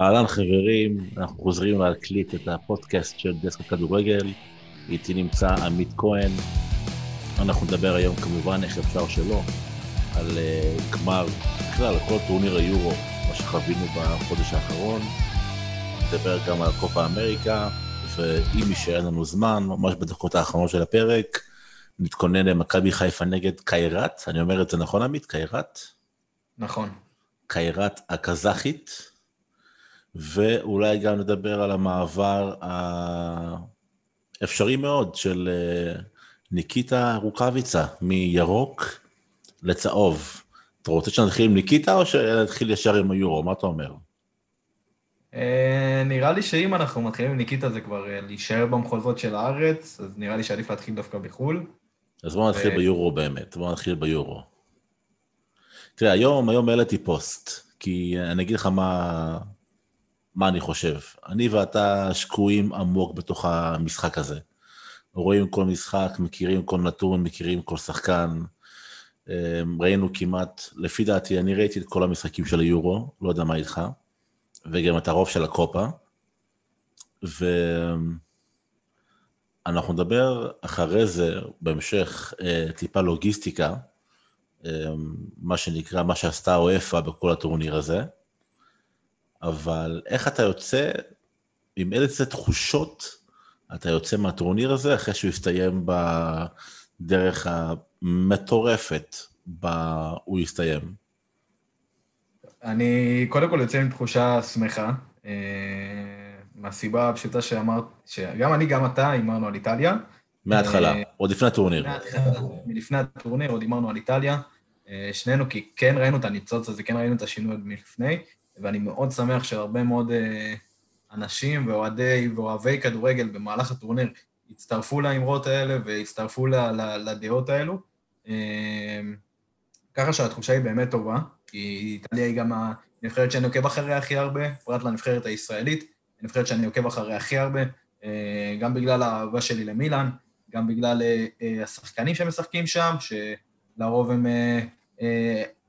אהלן חברים, אנחנו חוזרים להקליט את הפודקאסט של דסק הכדורגל, איתי נמצא עמית כהן. אנחנו נדבר היום כמובן, איך אפשר שלא, על uh, גמר, בכלל, על כל טורניר היורו, מה שחווינו בחודש האחרון. נדבר גם על קופה אמריקה, ואם יישאר לנו זמן, ממש בדקות האחרונות של הפרק, נתכונן למכבי חיפה נגד קיירת, אני אומר את זה נכון עמית? קיירת? נכון. קיירת הקזחית. ואולי גם נדבר על המעבר האפשרי מאוד של אה, ניקיטה רוקאביצה מירוק לצהוב. אתה רוצה שנתחיל עם ניקיטה או שנתחיל ישר עם היורו? מה אתה אומר? אה, נראה לי שאם אנחנו מתחילים עם ניקיטה זה כבר אה, להישאר במחוזות של הארץ, אז נראה לי שעדיף להתחיל דווקא בחו"ל. אז בואו נתחיל ביורו באמת, בואו נתחיל ביורו. תראה, היום, היום העליתי פוסט, כי אני אגיד לך מה, מה אני חושב. אני ואתה שקועים עמוק בתוך המשחק הזה. רואים כל משחק, מכירים כל נתון, מכירים כל שחקן. אמ, ראינו כמעט, לפי דעתי, אני ראיתי את כל המשחקים של היורו, לא יודע מה איתך, וגם את הרוב של הקופה. ואנחנו נדבר אחרי זה, בהמשך, אה, טיפה לוגיסטיקה, אמ, מה שנקרא, מה שעשתה אופה בכל הטורניר הזה. אבל איך אתה יוצא, עם איזה תחושות אתה יוצא מהטורניר הזה אחרי שהוא יסתיים בדרך המטורפת בה הוא יסתיים? אני קודם כל יוצא עם תחושה שמחה, אה, מהסיבה הפשוטה שאמרת, שגם אני, גם אתה, הימרנו על איטליה. מההתחלה, אה, עוד לפני הטורניר. מלפני הטורניר, עוד הימרנו על איטליה. אה, שנינו, כי כן ראינו את הניצוץ הזה, כן ראינו את השינוי עוד מלפני. ואני מאוד שמח שהרבה מאוד אה, אנשים ואוהדי ואוהבי כדורגל במהלך הטורניר הצטרפו לאמרות האלה והצטרפו לדעות האלו. אה, ככה שהתחושה היא באמת טובה, כי איטליה היא גם הנבחרת שאני עוקב אחריה הכי הרבה, פרט לנבחרת הישראלית, הנבחרת שאני עוקב אחריה הכי הרבה, אה, גם בגלל האהבה שלי למילאן, גם בגלל השחקנים שמשחקים שם, שלרוב הם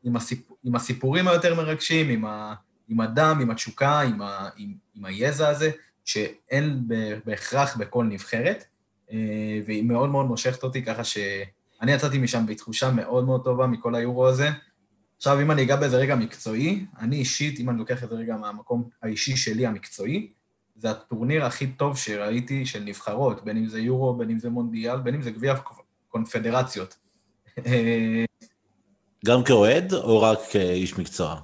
עם, הסיפ... עם הסיפורים היותר מרגשים, עם, ה... עם הדם, עם התשוקה, עם, ה, עם, עם היזע הזה, שאין בהכרח בכל נבחרת, אה, והיא מאוד מאוד מושכת אותי, ככה שאני יצאתי משם בתחושה מאוד מאוד טובה מכל היורו הזה. עכשיו, אם אני אגע באיזה רגע מקצועי, אני אישית, אם אני לוקח את זה רגע מהמקום האישי שלי, המקצועי, זה הטורניר הכי טוב שראיתי של נבחרות, בין אם זה יורו, בין אם זה מונדיאל, בין אם זה גביע קונפדרציות. גם כאוהד או רק כאיש מקצוע?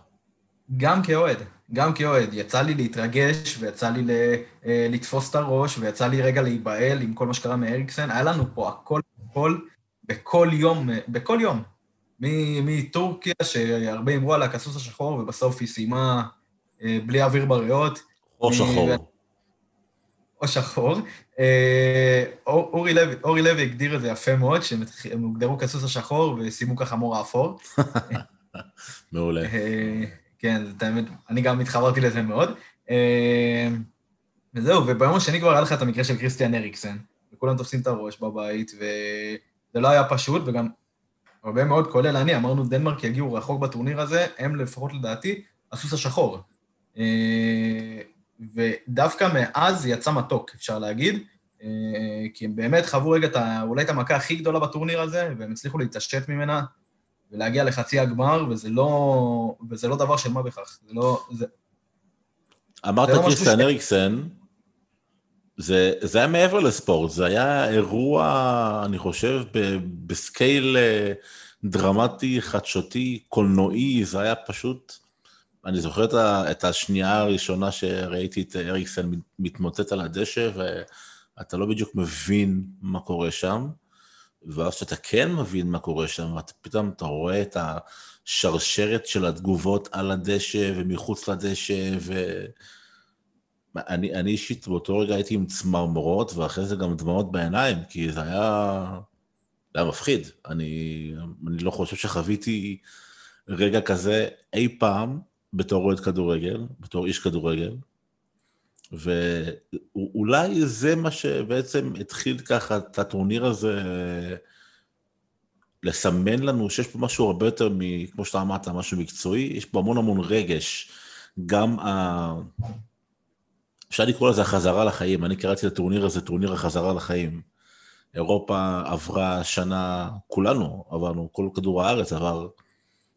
גם כאוהד, גם כאוהד. יצא לי להתרגש, ויצא לי אה, לתפוס את הראש, ויצא לי רגע להיבהל עם כל מה שקרה מאריקסן. היה לנו פה הכל, הכל, בכל יום, בכל יום. מטורקיה, שהרבה אמרו עליה כסוס השחור, ובסוף היא סיימה אה, בלי אוויר בריאות. או שחור. או שחור. אה, אורי לוי, אורי לוי הגדיר את זה יפה מאוד, שהם הוגדרו כסוס השחור וסיימו ככה מור האפור. מעולה. כן, זאת האמת, אני גם התחברתי לזה מאוד. אה, וזהו, וביום השני כבר היה לך את המקרה של קריסטיאן אריקסן, וכולם תופסים את הראש בבית, וזה לא היה פשוט, וגם הרבה מאוד, כולל אני, אמרנו דנמרק יגיעו רחוק בטורניר הזה, הם לפחות לדעתי הסוס השחור. אה, ודווקא מאז יצא מתוק, אפשר להגיד, אה, כי הם באמת חוו רגע את אולי את המכה הכי גדולה בטורניר הזה, והם הצליחו להתעשת ממנה, ולהגיע לחצי הגמר, וזה לא, וזה לא דבר של מה בכך. זה לא... זה... אמרת לא קריסטיאן אריקסן, זה, זה היה מעבר לספורט, זה היה אירוע, אני חושב, ב, בסקייל אה, דרמטי, חדשותי, קולנועי, זה היה פשוט... אני זוכר את, ה, את השנייה הראשונה שראיתי את אריקסן מתמוטט על הדשא, ואתה לא בדיוק מבין מה קורה שם. ואז כשאתה כן מבין מה קורה שם, אתה פתאום אתה רואה את השרשרת של התגובות על הדשא ומחוץ לדשא, ואני אני אישית באותו רגע הייתי עם צמרמורות, ואחרי זה גם דמעות בעיניים, כי זה היה, זה היה מפחיד. אני, אני לא חושב שחוויתי רגע כזה אי פעם בתור אוהד כדורגל, בתור איש כדורגל. ואולי זה מה שבעצם התחיל ככה את הטורניר הזה, לסמן לנו שיש פה משהו הרבה יותר, מ, כמו שאתה אמרת, משהו מקצועי, יש פה המון המון רגש. גם ה... אפשר לקרוא לזה החזרה לחיים, אני קראתי לטורניר הזה טורניר החזרה לחיים. אירופה עברה שנה, כולנו עברנו, כל כדור הארץ עבר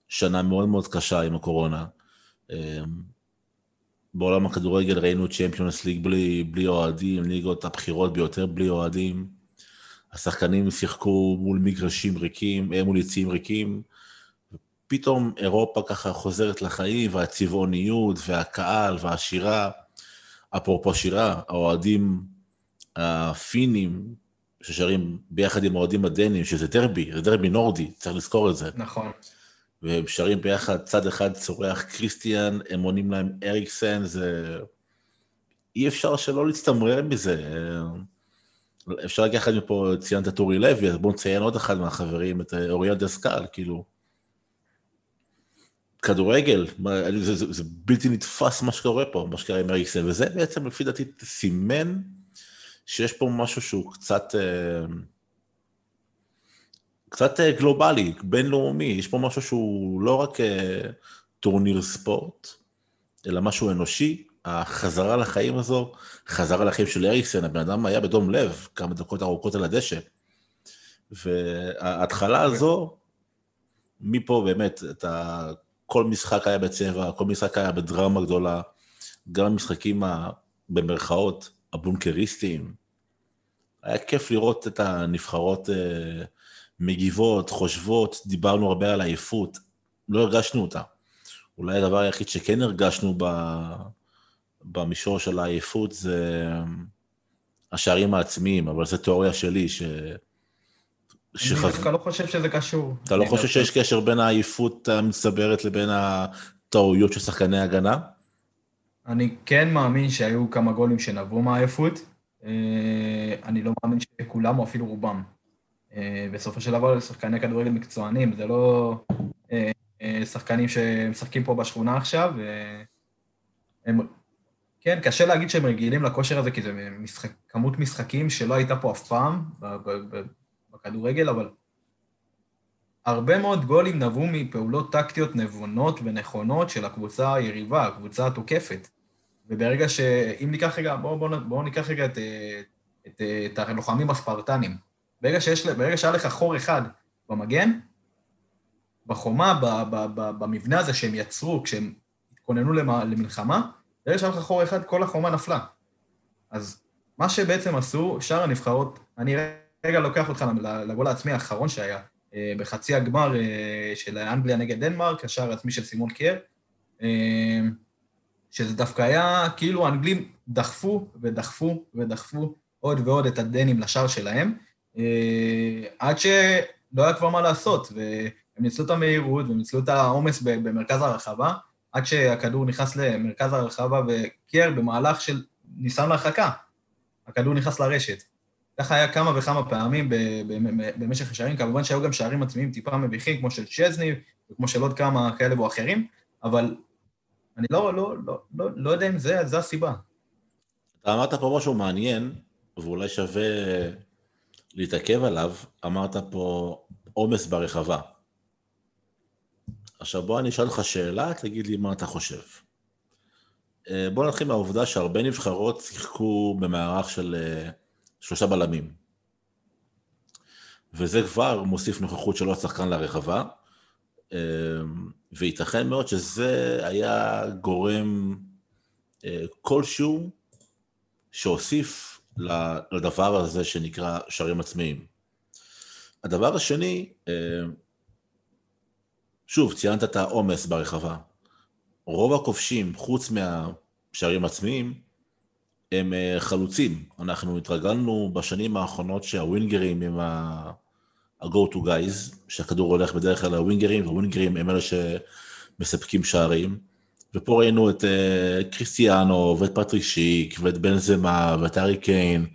שנה מאוד מאוד קשה עם הקורונה. בעולם הכדורגל ראינו צ'מפיונס ליג בלי, בלי אוהדים, ליגות הבכירות ביותר בלי אוהדים. השחקנים שיחקו מול מגרשים ריקים, אה, מול יציאים ריקים. פתאום אירופה ככה חוזרת לחיים, והצבעוניות, והקהל, והשירה. אפרופו שירה, האוהדים הפינים, ששרים ביחד עם האוהדים הדנים, שזה דרבי, זה דרבי נורדי, צריך לזכור את זה. נכון. והם שרים ביחד, צד אחד צורח קריסטיאן, הם עונים להם אריקסן, זה... אי אפשר שלא להצטמרר מזה. אפשר לקחת מפה, ציינת את אורי לוי, אז בואו נציין עוד אחד מהחברים, את אוריה דסקל, כאילו. כדורגל, זה, זה, זה בלתי נתפס מה שקורה פה, מה שקרה עם אריקסן, וזה בעצם לפי דעתי סימן שיש פה משהו שהוא קצת, אה, קצת אה, גלובלי, בינלאומי, יש פה משהו שהוא לא רק אה, טורניר ספורט, אלא משהו אנושי, החזרה לחיים הזו, חזרה לחיים של אריקסן, הבן אדם היה בדום לב כמה דקות ארוכות על הדשא. וההתחלה הזו, מפה באמת, אתה, כל משחק היה בצבע, כל משחק היה בדרמה גדולה, גם המשחקים ה, במרכאות הבונקריסטיים. היה כיף לראות את הנבחרות אה, מגיבות, חושבות, דיברנו הרבה על עייפות, לא הרגשנו אותה. אולי הדבר היחיד שכן הרגשנו ב... במישור של העייפות זה השערים העצמיים, אבל זו תיאוריה שלי, ש... אני דווקא לא חושב שזה קשור. אתה לא חושב שיש קשר בין העייפות המצטברת לבין הטעויות של שחקני הגנה? אני כן מאמין שהיו כמה גולים שנבעו מהעייפות. אה, אני לא מאמין שכולם או אפילו רובם. אה, בסופו של דבר, שחקני כדורגל מקצוענים, זה לא אה, שחקנים שמשחקים פה בשכונה עכשיו, הם כן, קשה להגיד שהם רגילים לכושר הזה, כי זה משחק, כמות משחקים שלא הייתה פה אף פעם בכדורגל, אבל הרבה מאוד גולים נבעו מפעולות טקטיות נבונות ונכונות של הקבוצה היריבה, הקבוצה התוקפת. וברגע ש... אם ניקח רגע, בואו בוא, בוא ניקח רגע את, את, את הלוחמים הספרטנים. ברגע, שיש, ברגע שהיה לך חור אחד במגן, בחומה, ב, ב, ב, במבנה הזה שהם יצרו כשהם התכוננו למלחמה, ברגע שהיה לך חור אחד, כל החומה נפלה. אז מה שבעצם עשו, שאר הנבחרות, אני רגע לוקח אותך לגול העצמי האחרון שהיה, אה, בחצי הגמר אה, של אנגליה נגד דנמרק, השער העצמי של סימון קייר, אה, שזה דווקא היה כאילו האנגלים דחפו ודחפו ודחפו עוד ועוד את הדנים לשער שלהם, עד שלא היה כבר מה לעשות, והם ניצלו את המהירות והם ניצלו את העומס במרכז הרחבה, עד שהכדור נכנס למרכז הרחבה וקייר במהלך של ניסיון להרחקה. הכדור נכנס לרשת. ככה היה כמה וכמה פעמים במשך השערים, כמובן שהיו גם שערים עצמיים טיפה מביכים, כמו של צ'זני וכמו של עוד כמה כאלה או אחרים, אבל אני לא, לא, לא, לא, לא יודע אם זה, זה הסיבה. אתה אמרת פה משהו מעניין, ואולי שווה להתעכב עליו, אמרת פה עומס ברחבה. עכשיו בוא אני אשאל אותך שאלה, תגיד לי מה אתה חושב. אה, בוא נתחיל מהעובדה שהרבה נבחרות שיחקו במערך של אה, שלושה בלמים. וזה כבר מוסיף נוכחות של עוד שחקן לרחבה, אה, וייתכן מאוד שזה היה גורם כלשהו שהוסיף לדבר הזה שנקרא שערים עצמיים. הדבר השני, שוב, ציינת את העומס ברחבה. רוב הכובשים, חוץ מהשערים עצמיים, הם אה, חלוצים. אנחנו התרגלנו בשנים האחרונות שהווינגרים הם ה-go to guys, שהכדור הולך בדרך כלל לווינגרים, והווינגרים הם אלה שמספקים שערים. ופה ראינו את uh, קריסטיאנו, ואת פטריק שיק, ואת בן זמה, ואת ארי קיין,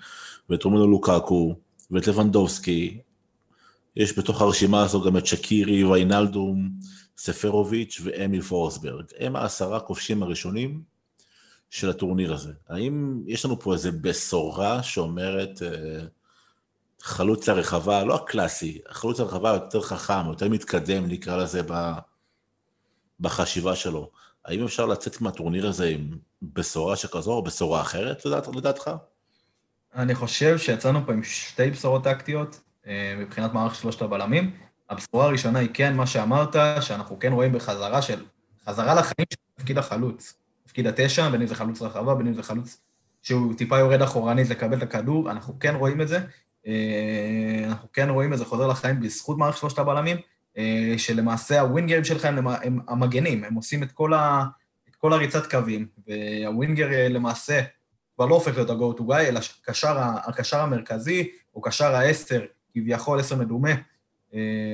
ואת רומנו לוקקו, ואת לבנדובסקי, יש בתוך הרשימה הזו גם את שקירי, ויינלדום, ספרוביץ' ואמיל פורסברג. הם העשרה כובשים הראשונים של הטורניר הזה. האם יש לנו פה איזו בשורה שאומרת אה, חלוץ הרחבה, לא הקלאסי, החלוץ הרחבה יותר חכם, יותר מתקדם, נקרא לזה, בחשיבה שלו. האם אפשר לצאת מהטורניר הזה עם בשורה שכזו או בשורה אחרת, לדעתך? אני חושב שיצאנו פה עם שתי בשורות טקטיות אה, מבחינת מערך שלושת הבלמים. הבשורה הראשונה היא כן, מה שאמרת, שאנחנו כן רואים בחזרה של, חזרה לחיים של תפקיד החלוץ. תפקיד התשע, בין אם זה חלוץ רחבה, בין אם זה חלוץ שהוא טיפה יורד אחורנית לקבל את הכדור, אנחנו כן רואים את זה. אה, אנחנו כן רואים את זה חוזר לחיים בזכות מערכת שלושת הבלמים, שלמעשה הווינגרים שלך הם, הם המגנים, הם עושים את כל, ה, את כל הריצת קווים, והווינגר אה, למעשה כבר לא הופך להיות ה-go to guy, אלא קשר, הקשר המרכזי, או קשר העשר, כביכול עשר מדומה,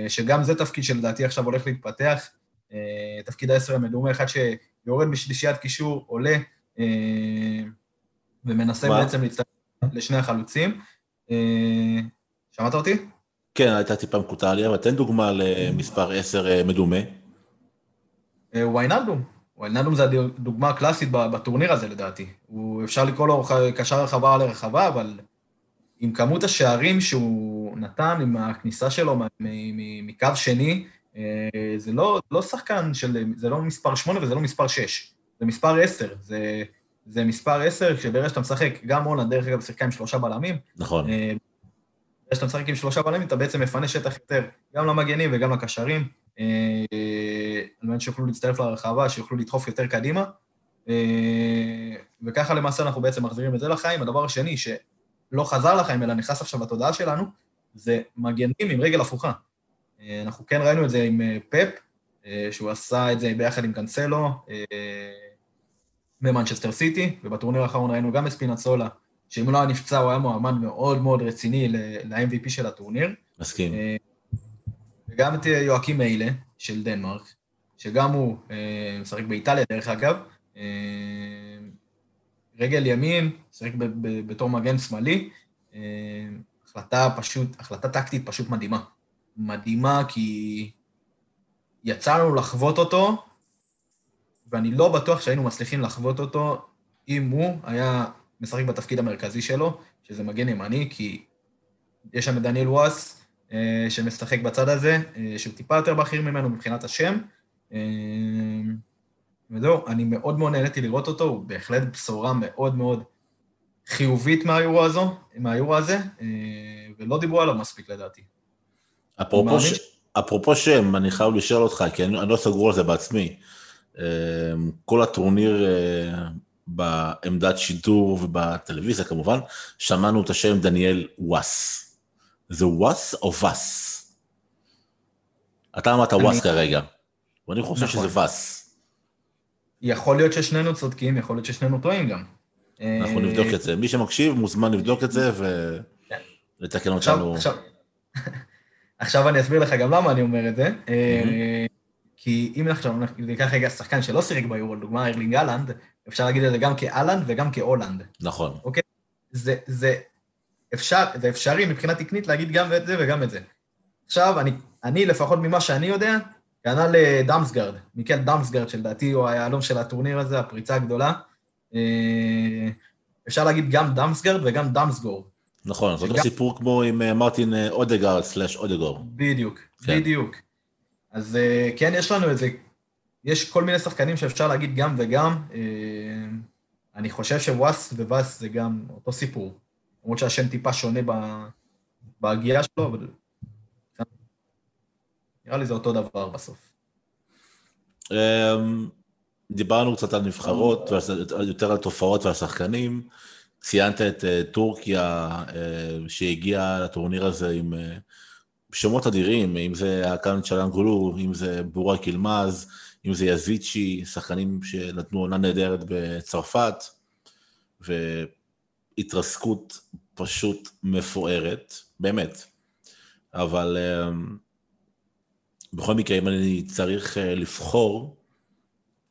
שגם זה תפקיד שלדעתי עכשיו הולך להתפתח, תפקיד העשר המדומה, אחד שיורד בשלישיית קישור, עולה, ומנסה מה? בעצם להצטרף לשני החלוצים. אה, שמעת אותי? כן, הייתה טיפה מקוטע לי, אבל תן דוגמה למספר 10 אה, מדומה. אה, ויינלדום. ויינלדום זה הדוגמה הקלאסית בטורניר הזה לדעתי. הוא, אפשר לקרוא לו קשר רחבה לרחבה, אבל עם כמות השערים שהוא נתן, עם הכניסה שלו מקו שני, זה לא, לא שחקן של, זה לא מספר 8 וזה לא מספר 6, זה מספר 10. זה זה מספר 10, כשברגע שאתה משחק, גם הולנד, דרך אגב, שיחקה עם שלושה בלמים. נכון. אה, ברגע שאתה משחק עם שלושה בלמים, אתה בעצם מפנה שטח יותר, גם למגנים וגם לקשרים, אה, על מנת שיוכלו להצטרף לרחבה, שיוכלו לדחוף יותר קדימה. אה, וככה למעשה אנחנו בעצם מחזירים את זה לחיים. הדבר השני, שלא חזר לחיים, אלא נכנס עכשיו לתודעה שלנו, זה מגנים עם רגל הפוכה. אנחנו כן ראינו את זה עם פפ, שהוא עשה את זה ביחד עם קאנסלו, במנצ'סטר סיטי, ובטורניר האחרון ראינו גם את ספינצולה, שאם לא היה נפצע הוא היה מועמד מאוד מאוד רציני ל-MVP של הטורניר. מסכים. אה, וגם את יואקים מיילה של דנמרק, שגם הוא אה, משחק באיטליה דרך אגב, אה, רגל ימין, משחק בתור מגן שמאלי, החלטה פשוט, החלטה טקטית פשוט מדהימה. מדהימה כי יצא לחוות אותו ואני לא בטוח שהיינו מצליחים לחוות אותו אם הוא היה משחק בתפקיד המרכזי שלו, שזה מגן ימני, כי יש שם את דניאל וואס, אה, שמשחק בצד הזה, אה, שהוא טיפה יותר בכיר ממנו מבחינת השם. אה, וזהו, אני מאוד מאוד נהניתי לראות אותו, הוא בהחלט בשורה מאוד מאוד חיובית מהיורו הזו, מהיורו הזה, ולא דיברו עליו מספיק לדעתי. אפרופו, ש... אפרופו שם, אני חייב לשאול אותך, כי אני, אני לא סגור על זה בעצמי. כל הטורניר בעמדת שידור ובטלוויזיה כמובן, שמענו את השם דניאל וואס. זה וואס או וס? אתה אמרת וואס כרגע, ואני חושב נכון. שזה וס. יכול להיות ששנינו צודקים, יכול להיות ששנינו טועים גם. אנחנו נבדוק את זה. מי שמקשיב מוזמן לבדוק את זה ולתקן אותנו. עכשיו אני אסביר לך גם למה אני אומר את זה. כי אם עכשיו ניקח רגע שחקן שלא שיחק ביורו, לדוגמה ארלינג אהלנד, אפשר להגיד את זה גם כאלנד וגם כאולנד. נכון. אוקיי? זה, זה, אפשר, זה אפשרי מבחינה תקנית להגיד גם את זה וגם את זה. עכשיו, אני, אני לפחות ממה שאני יודע, כנ"ל לדמסגרד, מיקל דמסגרד, שלדעתי הוא היהלום של הטורניר הזה, הפריצה הגדולה. אה, אפשר להגיד גם דמסגרד וגם דמסגור. נכון, זה אותו סיפור כמו עם אה, מרטין אה, אודגרד סלאש אודגור. בדיוק, כן. בדיוק. אז כן, יש לנו את זה, יש כל מיני שחקנים שאפשר להגיד גם וגם. אה, אני חושב שוואס ווואס זה גם אותו סיפור. למרות שהשם טיפה שונה בהגייה שלו, אבל נראה לי זה אותו דבר בסוף. אמ, דיברנו קצת על נבחרות, יותר על תופעות ועל שחקנים. ציינת את אה, טורקיה שהגיעה לטורניר הזה עם שמות אדירים, אם זה הקאנט של אנגולו, אם זה בורק ילמז, אם זה יזיצ'י, שחקנים שנתנו עונה נהדרת בצרפת, והתרסקות פשוט מפוארת, באמת. אבל אמ, בכל מקרה, אם אני צריך אה, לבחור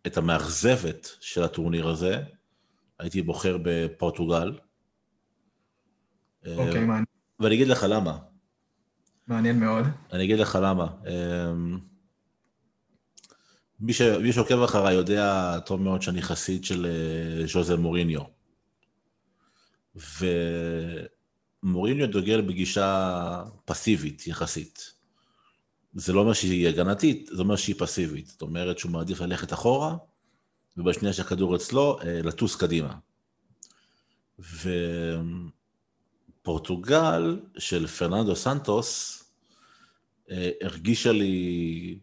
את המאכזבת של הטורניר הזה, הייתי בוחר בפורטוגל. אוקיי, מעניין. ואני אגיד לך למה. מעניין מאוד. אני אגיד לך למה. מי, ש... מי שעוקב אחריי יודע טוב מאוד שאני חסיד של אה, ז'וזה מוריניו. ומוריניו דוגל בגישה פסיבית יחסית. זה לא אומר שהיא הגנתית, זה אומר שהיא פסיבית. זאת אומרת שהוא מעדיף ללכת אחורה ובשנייה שהכדור אצלו, לטוס קדימה. ופורטוגל של פרננדו סנטוס הרגישה לי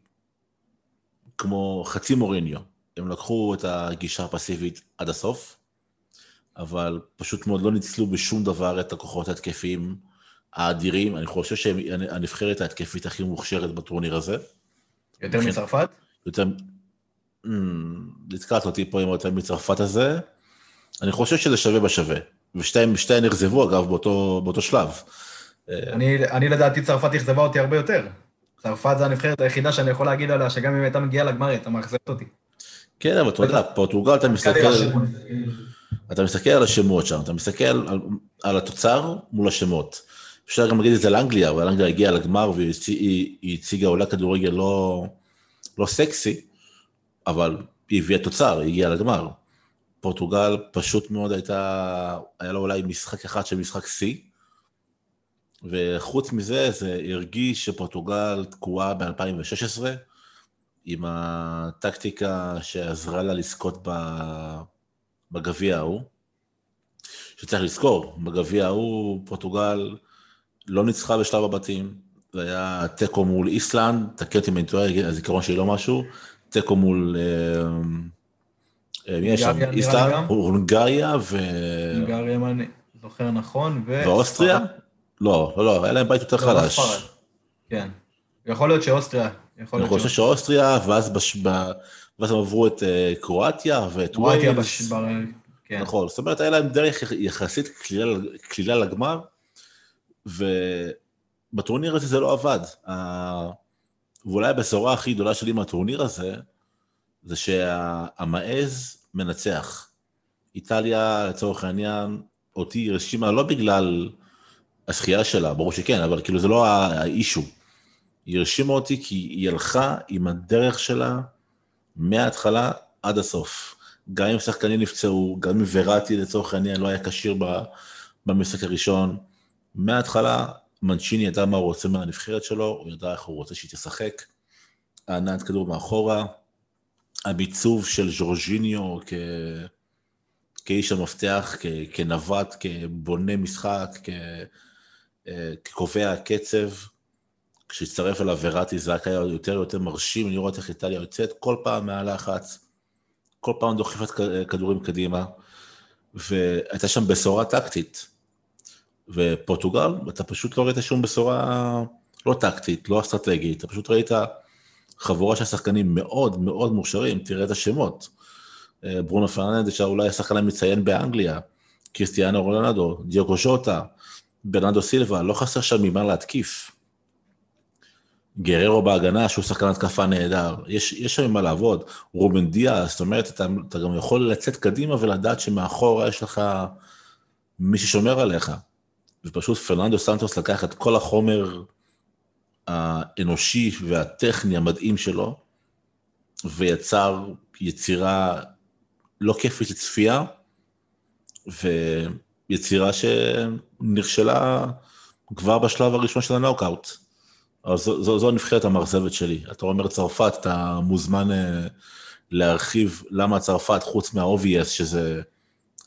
כמו חצי מוריניו. הם לקחו את הגישה הפסיבית עד הסוף, אבל פשוט מאוד לא ניצלו בשום דבר את הכוחות ההתקפיים האדירים. אני חושב שהם הנבחרת ההתקפית הכי מוכשרת בטורניר הזה. יותר מצרפת? יותר... נתקעת אותי פה עם יותר מצרפת הזה. אני חושב שזה שווה בשווה. ושתיהן נכזבו, אגב, באותו, באותו שלב. אני, אני לדעתי צרפת אכזבה אותי הרבה יותר. צרפת זה הנבחרת היחידה שאני יכול להגיד עליה, שגם אם הייתה מגיעה לגמר, הייתה מאכזבת אותי. כן, אבל אתה יודע, פורטוגל, אתה מסתכל... אתה מסתכל על השמות שם, אתה מסתכל על, על התוצר מול השמות. אפשר גם להגיד את זה לאנגליה, אבל אנגליה הגיעה לגמר והיא הציגה עולה כדורגל לא, לא סקסי, אבל היא הביאה תוצר, היא הגיעה לגמר. פורטוגל פשוט מאוד הייתה, היה לה אולי משחק אחד של משחק שיא, וחוץ מזה, זה הרגיש שפורטוגל תקועה ב-2016, עם הטקטיקה שעזרה לה לזכות בגביע ההוא. שצריך לזכור, בגביע ההוא פורטוגל לא ניצחה בשלב הבתים, זה היה תיקו מול איסלנד, תקן אותי אם אני טועה, הזיכרון שלי לא משהו, תיקו מול... אה, אה, מי יש שם? איסלנד, הונגריה ו... הונגריה, אם אני זוכר נכון, ו... ואוסטריה? לא, לא, לא, היה להם בית יותר לא, חלש. כן. יכול להיות שאוסטריה. אני חושב שאוסטריה, ואז ואז הם עברו את אה, קרואטיה ואת ווילס. כן. נכון, זאת אומרת, היה להם דרך יחסית קלילה לגמר, ובטורניר הזה זה לא עבד. ואולי הבשורה הכי גדולה שלי מהטורניר הזה, זה שהמעז מנצח. איטליה, לצורך העניין, אותי הרשימה לא בגלל הזכייה שלה, ברור שכן, אבל כאילו זה לא האישו. היא הרשימה אותי כי היא הלכה עם הדרך שלה מההתחלה עד הסוף. גם אם שחקנים נפצעו, גם אם וראטי לצורך העניין לא היה כשיר במשחק הראשון, מההתחלה מנצ'יני ידע מה הוא רוצה מהנבחרת שלו, הוא ידע איך הוא רוצה שהיא תשחק. העננת כדור מאחורה, הביצוב של ז'ורג'יניו כ... כאיש המפתח, כ... כנווט, כבונה משחק, כ... כקובע קצב, כשהצטרף אליו וראטי זה רק היה יותר ויותר מרשים לראות איך איטליה יוצאת כל פעם מהלחץ, כל פעם דוחפת כדורים קדימה, והייתה שם בשורה טקטית. ופורטוגל, אתה פשוט לא ראית שום בשורה, לא טקטית, לא אסטרטגית, אתה פשוט ראית חבורה של שחקנים מאוד מאוד מוכשרים, תראה את השמות. אה, ברונו פרננדס, שאולי השחקן המציין באנגליה, קריסטיאנו רולנדו, דיוגו ז'וטה, ברנרדו סילבה, לא חסר שם ממה להתקיף. גריירו בהגנה, שהוא שחקן התקפה נהדר, יש, יש שם מה לעבוד. רובן דיאס, זאת אומרת, אתה, אתה גם יכול לצאת קדימה ולדעת שמאחורה יש לך מי ששומר עליך. ופשוט פרננדו סנטוס לקח את כל החומר האנושי והטכני המדהים שלו, ויצר יצירה לא כיפית לצפייה, ויצירה שנכשלה כבר בשלב הראשון של הנאוקאוט. אז זו, זו, זו הנבחרת המאכזבת שלי. אתה אומר צרפת, אתה מוזמן uh, להרחיב למה צרפת, חוץ מה-obvious, שזה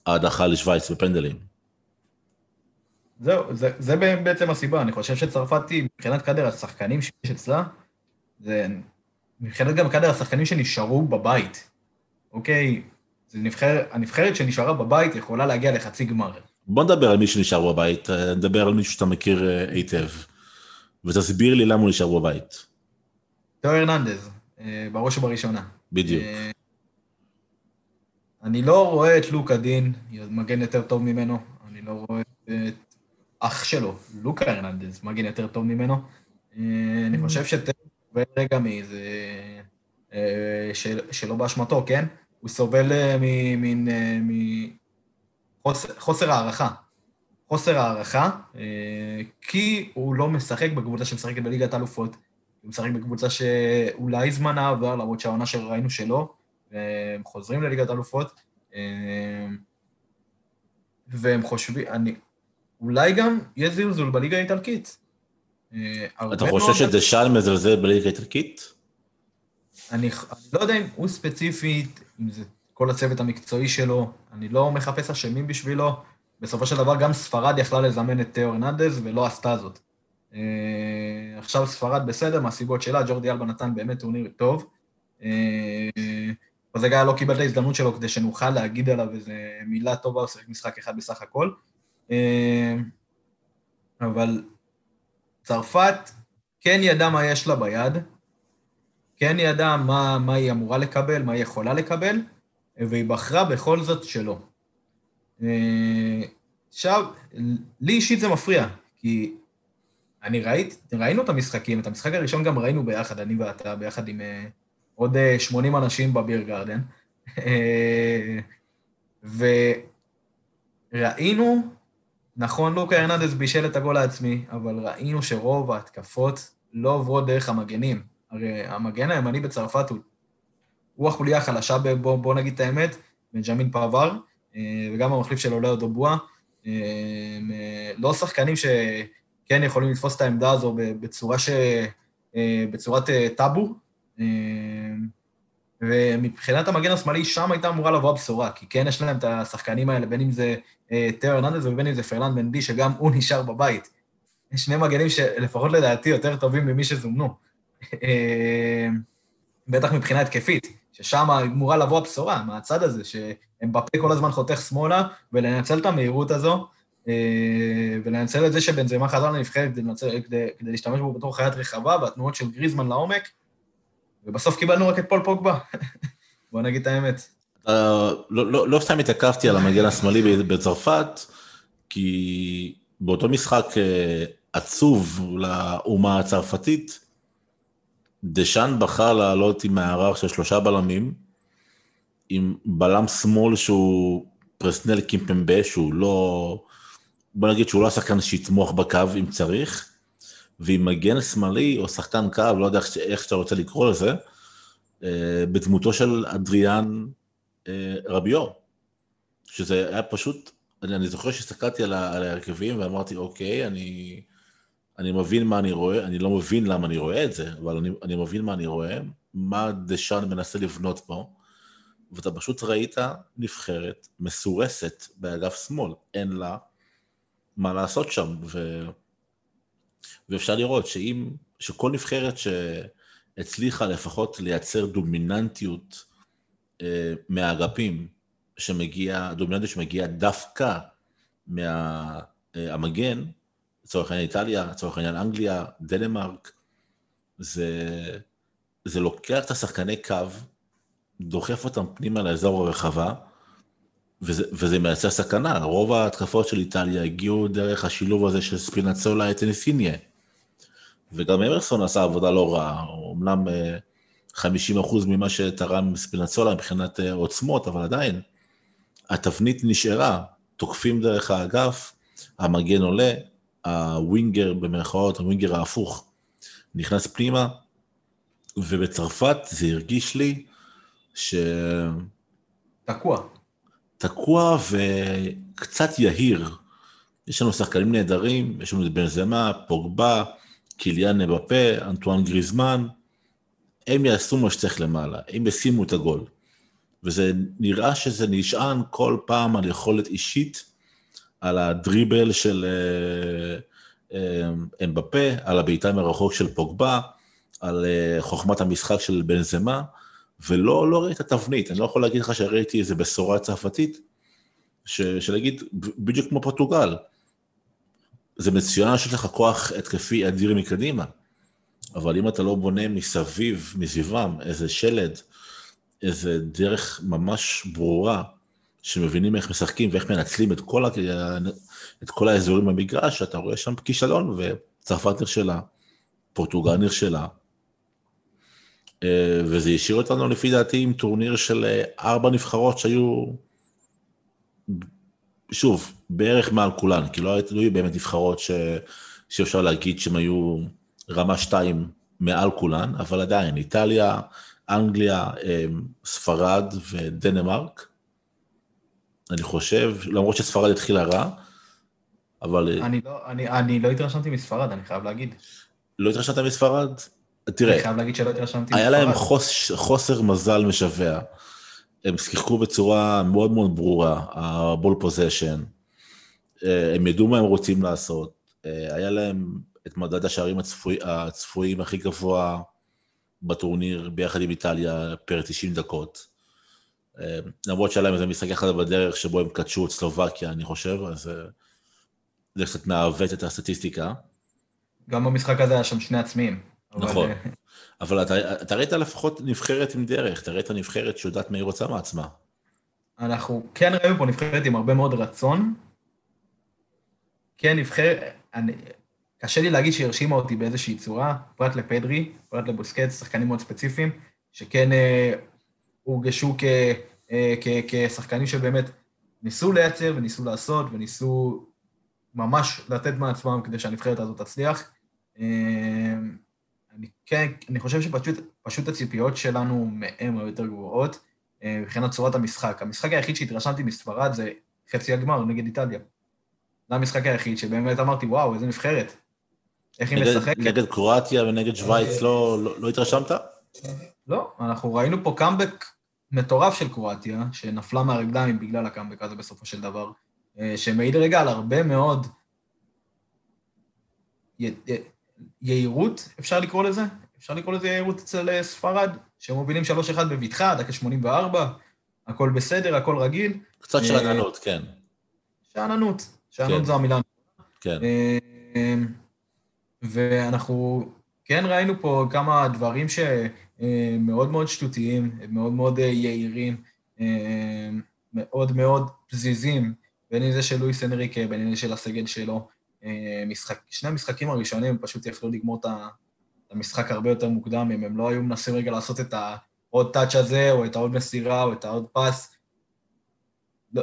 ההדחה לשוויץ בפנדלים. זהו, זה, זה בעצם הסיבה. אני חושב שצרפת היא, מבחינת קאדר השחקנים שיש אצלה, זה מבחינת גם קאדר השחקנים שנשארו בבית. אוקיי, נבחר, הנבחרת שנשארה בבית יכולה להגיע לחצי גמר. בוא נדבר על מי שנשאר בבית, אה, נדבר על מישהו שאתה מכיר אה, היטב. ותסביר לי למה הוא נשאר בבית. תאו הרננדז, אה, בראש ובראשונה. בדיוק. אני לא רואה את לוקה דין, מגן יותר טוב ממנו, אני לא רואה את אח שלו, לוקה הרננדז, מגן יותר טוב ממנו. אני חושב שתאו רגע מאיזה... שלא באשמתו, כן? הוא סובל ממין... מחוסר הערכה. חוסר הערכה, אה, כי הוא לא משחק בקבוצה שמשחקת בליגת האלופות, הוא משחק בקבוצה שאולי זמנה עבר, למרות שהעונה שראינו שלא, והם חוזרים לליגת האלופות, אה, והם חושבים, אני, אולי גם יהיה זלזול בליגה האיטלקית. אה, אתה חושב שדשאן מזלזל בליגה האיטלקית? אני, אני לא יודע אם הוא ספציפית, אם זה כל הצוות המקצועי שלו, אני לא מחפש אשמים בשבילו. בסופו של דבר גם ספרד יכלה לזמן את תיאו הרננדז ולא עשתה זאת. Uh, עכשיו ספרד בסדר, מהסיבות שלה, ג'ורדי אלבה נתן באמת טורניר טוב. פזגה לא קיבל את ההזדמנות שלו כדי שנוכל להגיד עליו איזו מילה טובה, הוא שיחק משחק אחד בסך הכל. אה, אבל צרפת כן ידעה מה יש לה ביד, כן ידעה מה, מה היא אמורה לקבל, מה היא יכולה לקבל, והיא בחרה בכל זאת שלא. אה, עכשיו, לי אישית זה מפריע, כי אני ראית, ראינו את המשחקים, את המשחק הראשון גם ראינו ביחד, אני ואתה, ביחד עם אה, עוד 80 אנשים בביר גרדן. וראינו נכון, לוקה ארננדס בישל את הגול העצמי, אבל ראינו שרוב ההתקפות לא עוברות דרך המגנים. הרי המגן הימני בצרפת הוא, הוא החוליה החלשה, בוא, בוא נגיד את האמת, בנג'מין פאבר, אה, וגם המחליף שלו, לאו דובואה. אה, לא שחקנים שכן יכולים לתפוס את העמדה הזו בצורה ש... אה, בצורת טאבו, ומבחינת המגן השמאלי, שם הייתה אמורה לבוא הבשורה, כי כן יש להם את השחקנים האלה, בין אם זה תיאו הרננדז ובין אם זה פרלנד מנדי, שגם הוא נשאר בבית. שני מגנים שלפחות לדעתי יותר טובים ממי שזומנו. אה, בטח מבחינה התקפית, ששם אמורה לבוא הבשורה, מהצד הזה, שאמבפה כל הזמן חותך שמאלה, ולנצל את המהירות הזו, אה, ולנצל את זה שבנזמה חזר לנבחרת כדי, כדי, כדי להשתמש בו בתור חיית רחבה, והתנועות של גריזמן לעומק, ובסוף קיבלנו רק את פול פוגבה. בוא נגיד את האמת. לא, לא, לא סתם התעכבתי על המגן השמאלי בצרפת, כי באותו משחק אה, עצוב לאומה הצרפתית, דשאן בחר לעלות עם מערך של שלושה בלמים, עם בלם שמאל שהוא פרסנל קימפמבה, שהוא לא, בוא נגיד שהוא לא השחקן שיתמוך בקו אם צריך, ועם מגן שמאלי או שחקן קו, לא יודע איך שאתה רוצה לקרוא לזה, אה, בדמותו של אדריאן אה, רביו, שזה היה פשוט, אני, אני זוכר שהסתכלתי על, על ההרכבים ואמרתי, אוקיי, אני, אני מבין מה אני רואה, אני לא מבין למה אני רואה את זה, אבל אני, אני מבין מה אני רואה, מה דשאן מנסה לבנות פה, ואתה פשוט ראית נבחרת מסורסת באגף שמאל, אין לה מה לעשות שם, ו... ואפשר לראות שאם, שכל נבחרת שהצליחה לפחות לייצר דומיננטיות אה, מהאגפים, שמגיע, דומיננטיות שמגיעה דווקא מהמגן, אה, לצורך העניין איטליה, לצורך העניין אנגליה, דנמרק, זה, זה לוקח את השחקני קו, דוחף אותם פנימה לאזור הרחבה, וזה, וזה מייצר סכנה. רוב ההתקפות של איטליה הגיעו דרך השילוב הזה של ספינצולה את טניסיניה. וגם אמרסון עשה עבודה לא רעה, אמנם 50% אה, ממה שתרם ספינצולה מבחינת אה, עוצמות, אבל עדיין, התבנית נשארה, תוקפים דרך האגף, המגן עולה, הווינגר במרכאות, הווינגר ההפוך, נכנס פנימה, ובצרפת זה הרגיש לי ש... תקוע. תקוע וקצת יהיר. יש לנו שחקנים נהדרים, יש לנו את בן זמה, פוגבה, קיליאן נבפה, אנטואן גריזמן, הם יעשו מה שצריך למעלה, הם ישימו את הגול. וזה נראה שזה נשען כל פעם על יכולת אישית, על הדריבל של אה, אה, אמבפה, על הבעיטה מרחוק של פוגבה, על אה, חוכמת המשחק של בן זמה, ולא לא ראית תבנית, אני לא יכול להגיד לך שראיתי איזה בשורה צרפתית, שלהגיד, בדיוק כמו פורטוגל, זה מצוין שיש לך כוח התקפי אדיר מקדימה, אבל אם אתה לא בונה מסביב, מסביבם, איזה שלד, איזה דרך ממש ברורה, שמבינים איך משחקים ואיך מנצלים את כל, ה... את כל האזורים במגרש, אתה רואה שם כישלון, וצרפת נכשלה, פורטוגל נכשלה, אה, וזה השאיר אותנו לפי דעתי עם טורניר של אה, ארבע נבחרות שהיו, שוב, בערך מעל כולן, כי לא, לא היו באמת נבחרות ש, שאפשר להגיד שהן היו רמה שתיים מעל כולן, אבל עדיין, איטליה, אנגליה, אה, ספרד ודנמרק, אני חושב, למרות שספרד התחילה רע, אבל... אני לא, אני, אני לא התרשמתי מספרד, אני חייב להגיד. לא התרשמת מספרד? תראה, אני חייב להגיד שלא התרשמתי היה להם חוס, חוסר מזל משווע. הם שיחקו בצורה מאוד מאוד ברורה, הבול פוזיישן. הם ידעו מה הם רוצים לעשות. היה להם את מדד השערים הצפוי, הצפויים הכי גבוה בטורניר ביחד עם איטליה פר 90 דקות. למרות שהיה להם איזה משחק אחד בדרך שבו הם קדשו את סלובקיה, אני חושב, אז זה קצת מעוות את הסטטיסטיקה. גם במשחק הזה היה שם שני עצמיים. נכון, אבל, אבל אתה, אתה ראית לפחות נבחרת עם דרך, אתה ראית נבחרת שיודעת מה היא רוצה מעצמה. אנחנו כן ראינו פה נבחרת עם הרבה מאוד רצון. כן, נבחרת, אני, קשה לי להגיד שהיא הרשימה אותי באיזושהי צורה, פרט לפדרי, פרט לבוסקט, שחקנים מאוד ספציפיים, שכן אה, הורגשו כ, אה, כ, כשחקנים שבאמת ניסו לייצר וניסו לעשות וניסו ממש לתת מעצמם כדי שהנבחרת הזאת תצליח. אה, אני כן, אני חושב שפשוט הציפיות שלנו מהם היו יותר גבוהות אה, מבחינת צורת המשחק. המשחק היחיד שהתרשמתי מספרד זה חצי הגמר נגד איטליה. זה המשחק היחיד שבאמת אמרתי, וואו, איזה נבחרת. איך היא משחקת. נגד קרואטיה ונגד שווייץ לא, לא, לא התרשמת? לא, אנחנו ראינו פה קאמבק מטורף של קרואטיה, שנפלה מהרגליים בגלל הקאמבק הזה בסופו של דבר, אה, שמעיד רגע על הרבה מאוד יהירות, אפשר לקרוא לזה? אפשר לקרוא לזה יהירות אצל אה, ספרד, שמובילים 3-1 בבטחה, דקה 84, הכל בסדר, הכל רגיל. קצת אה, שאננות, כן. שאננות, שאננות כן. זו המילה. כן. ואנחנו כן ראינו פה כמה דברים שמאוד מאוד שטותיים, מאוד מאוד יהירים, מאוד מאוד פזיזים, בין אם זה של לואיס אנריקה, בין אם זה של הסגל שלו. משחק, שני המשחקים הראשונים פשוט יכלו לגמור את המשחק הרבה יותר מוקדם, אם הם לא היו מנסים רגע לעשות את העוד טאץ' הזה, או את העוד מסירה, או את העוד פס. לא,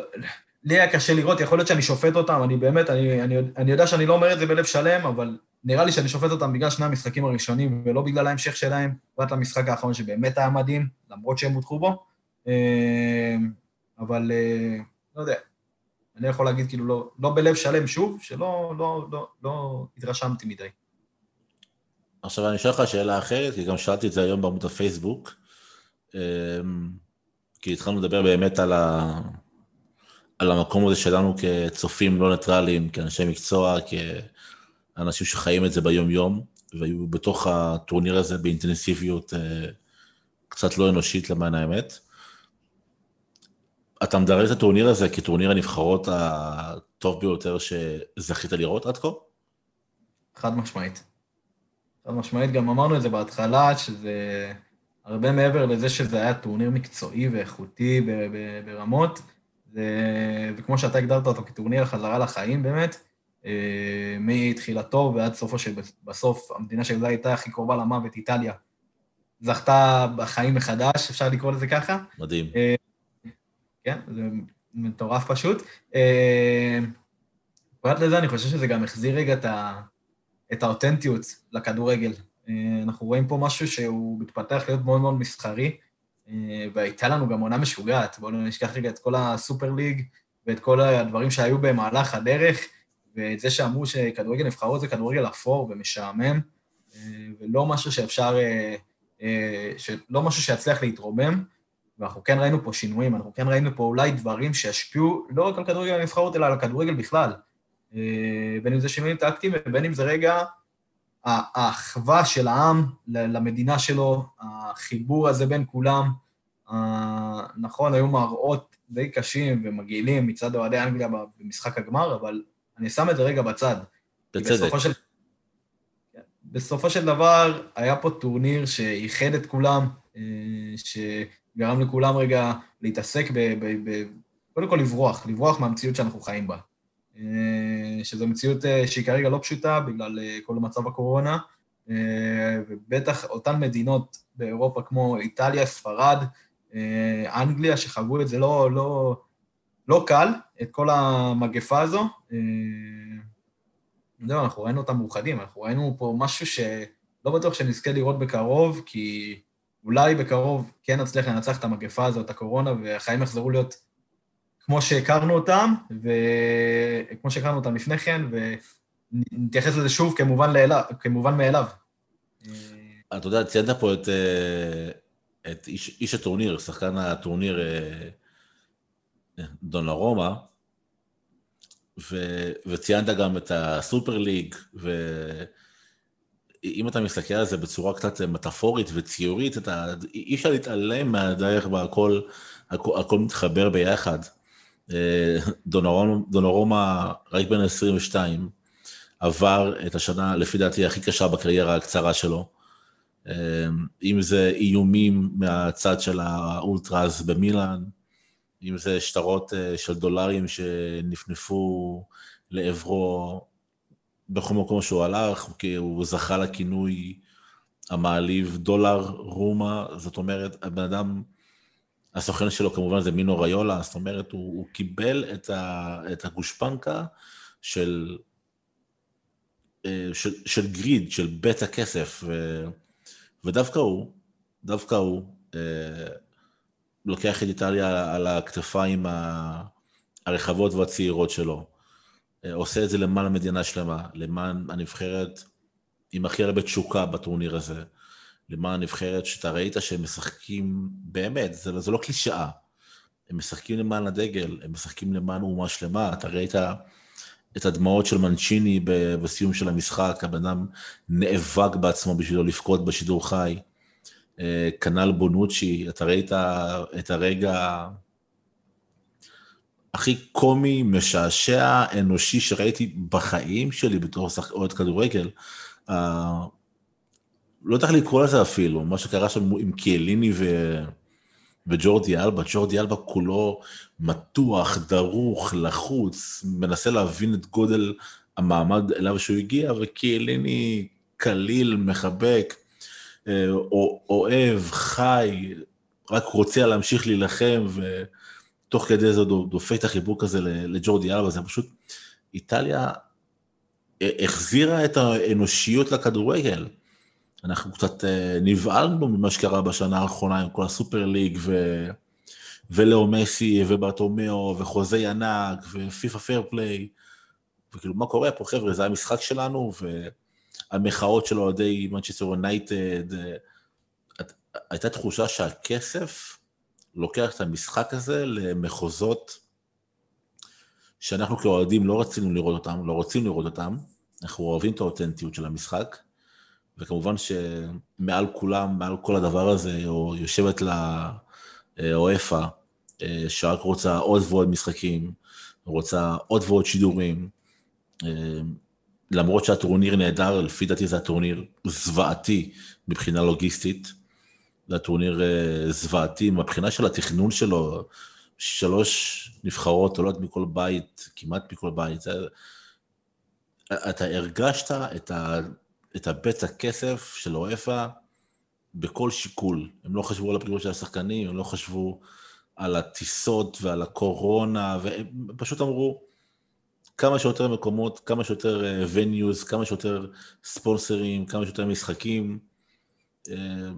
לי היה קשה לראות, יכול להיות שאני שופט אותם, אני באמת, אני, אני, אני יודע שאני לא אומר את זה בלב שלם, אבל נראה לי שאני שופט אותם בגלל שני המשחקים הראשונים, ולא בגלל ההמשך שלהם, פרט למשחק האחרון שבאמת היה מדהים, למרות שהם הודחו בו. אה, אבל אה, לא יודע, אני יכול להגיד כאילו לא, לא בלב שלם שוב, שלא לא, לא, לא התרשמתי מדי. עכשיו אני אשאל לך שאלה אחרת, כי גם שאלתי את זה היום בעמוד הפייסבוק, אמ, כי התחלנו לדבר באמת על, ה... על המקום הזה שלנו כצופים לא ניטרליים, כאנשי מקצוע, כאנשים שחיים את זה ביום-יום, והיו בתוך הטורניר הזה באינטנסיביות אה, קצת לא אנושית למען האמת. אתה מדרג את הטורניר הזה כטורניר הנבחרות הטוב ביותר שזכית לראות עד כה? חד משמעית. חד משמעית, גם אמרנו את זה בהתחלה, שזה הרבה מעבר לזה שזה היה טורניר מקצועי ואיכותי ברמות, זה, וכמו שאתה הגדרת אותו כטורניר החזרה לחיים באמת, מתחילתו ועד סופו, שבסוף המדינה שלה הייתה הכי קרובה למוות, איטליה, זכתה בחיים מחדש, אפשר לקרוא לזה ככה. מדהים. אה, כן, זה מטורף פשוט. אה, פרט לזה, אני חושב שזה גם החזיר רגע את, ה, את האותנטיות לכדורגל. אה, אנחנו רואים פה משהו שהוא מתפתח להיות מאוד מאוד מסחרי, אה, והייתה לנו גם עונה משוגעת. בואו נשכח רגע את כל הסופר ליג ואת כל הדברים שהיו במהלך הדרך, ואת זה שאמרו שכדורגל נבחרות זה כדורגל אפור ומשעמם, ולא משהו שאפשר, לא משהו שיצליח להתרומם. ואנחנו כן ראינו פה שינויים, אנחנו כן ראינו פה אולי דברים שישפיעו לא רק על כדורגל הנבחרות, אלא על הכדורגל בכלל. אה, בין אם זה שינויים טקטיים ובין אם זה רגע האחווה של העם למדינה שלו, החיבור הזה בין כולם. נכון, היו מראות די קשים ומגעילים מצד אוהדי אנגליה במשחק הגמר, אבל אני שם את זה רגע בצד. בצדק. בסופו של, בסופו של דבר, היה פה טורניר שאיחד את כולם, אה, ש... גרם לכולם רגע להתעסק ב... ב, ב קודם כל לברוח, לברוח מהמציאות שאנחנו חיים בה. אה, שזו מציאות אה, שהיא כרגע לא פשוטה בגלל כל מצב הקורונה, ובטח אותן מדינות באירופה כמו איטליה, ספרד, אנגליה, שחוו את זה לא, לא, לא קל, את כל המגפה הזו. זהו, אנחנו ראינו אותם מאוחדים, אנחנו ראינו פה משהו שלא בטוח שנזכה לראות בקרוב, כי אולי בקרוב כן נצליח לנצח את המגפה הזאת, הקורונה, והחיים יחזרו להיות כמו שהכרנו אותם, וכמו שהכרנו אותם לפני כן, ונתייחס לזה שוב כמובן, לאלה, כמובן מאליו. אתה יודע, ציינת פה את, אה, את איש, איש הטורניר, שחקן הטורניר דונרומה, ו, וציינת גם את הסופר ליג, ואם אתה מסתכל על זה בצורה קצת מטאפורית וציורית, אתה, אי אפשר להתעלם מהדרך בה הכל, הכל, הכל מתחבר ביחד. דונרומה, דונרומה רק בן 22, עבר את השנה, לפי דעתי, הכי קשה בקריירה הקצרה שלו. אם זה איומים מהצד של האולטראז במילאן, אם זה שטרות אה, של דולרים שנפנפו לעברו בכל מקום שהוא הלך, כי הוא זכה לכינוי המעליב דולר רומה, זאת אומרת, הבן אדם, הסוכן שלו כמובן זה מינו ריולה, זאת אומרת, הוא, הוא קיבל את, ה, את הגושפנקה של, אה, של, של גריד, של בית הכסף, ו, ודווקא הוא, דווקא הוא, אה, לוקח את איטליה על הכתפיים הרחבות והצעירות שלו. אה, עושה את זה למען המדינה שלמה, למען הנבחרת עם הכי הרבה תשוקה בטורניר הזה, למען הנבחרת שאתה ראית שהם משחקים, באמת, זה, זה לא קלישאה. הם משחקים למען הדגל, הם משחקים למען אומה שלמה, אתה ראית את הדמעות של מנצ'יני בסיום של המשחק, הבן אדם נאבק בעצמו בשביל לא לבכות בשידור חי. אה, כנ"ל בונוצ'י, אתה ראית את הרגע הכי קומי, משעשע, אנושי שראיתי בחיים שלי בתור אוהד כדורגל. Uh, לא איך לקרוא לזה אפילו, מה שקרה שם עם קיאליני ו... וג'ורדי אלבה, ג'ורדי אלבה כולו מתוח, דרוך, לחוץ, מנסה להבין את גודל המעמד אליו שהוא הגיע, וקיאליני קליל, מחבק, אוהב, חי, רק רוצה להמשיך להילחם, ותוך כדי זה דופק את החיבוק הזה לג'ורדי אלבה, זה פשוט, איטליה החזירה את האנושיות לכדורגל. אנחנו קצת אה, נבהלנו ממה שקרה בשנה האחרונה עם כל ה Super League, ו... ולאו מסי, וברטומיאו, וחוזי ענק, ופיפא fair play, וכאילו, מה קורה פה, חבר'ה, זה המשחק שלנו, ו... המחאות של אוהדי מנצ'סטר יונייטד, אה, הייתה תחושה שהכסף לוקח את המשחק הזה למחוזות שאנחנו כאוהדים לא רצינו לראות אותם, לא רוצים לראות אותם, אנחנו אוהבים את האותנטיות של המשחק, וכמובן שמעל כולם, מעל כל הדבר הזה, יושבת לה אוהפה, אה, שרק רוצה עוד ועוד משחקים, רוצה עוד ועוד שידורים, אה, למרות שהטורניר נהדר, לפי דעתי זה הטורניר זוועתי מבחינה לוגיסטית. זה הטורניר אה, זוועתי, מבחינה של התכנון שלו, שלוש נבחרות עולות מכל בית, כמעט מכל בית. זה... אתה הרגשת את, ה... את הבצע כסף של אוהפה בכל שיקול. הם לא חשבו על הפעילות של השחקנים, הם לא חשבו על הטיסות ועל הקורונה, והם פשוט אמרו, כמה שיותר מקומות, כמה שיותר venues, אה, כמה שיותר ספונסרים, כמה שיותר משחקים. אה,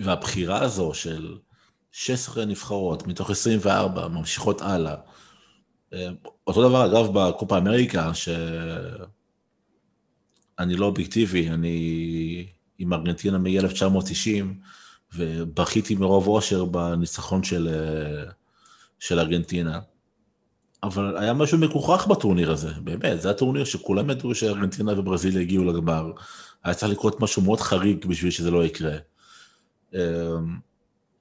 והבחירה הזו של 16 נבחרות מתוך 24 ממשיכות הלאה. אה, אותו דבר אגב בקופה אמריקה, שאני לא אובייקטיבי, אני עם ארגנטינה מ-1990, ובכיתי מרוב אושר בניצחון של, של ארגנטינה. אבל היה משהו מגוחך בטורניר הזה, באמת, זה הטורניר שכולם ידעו שארגנטינה וברזיל הגיעו לגמר. היה צריך לקרות משהו מאוד חריג בשביל שזה לא יקרה. אמ,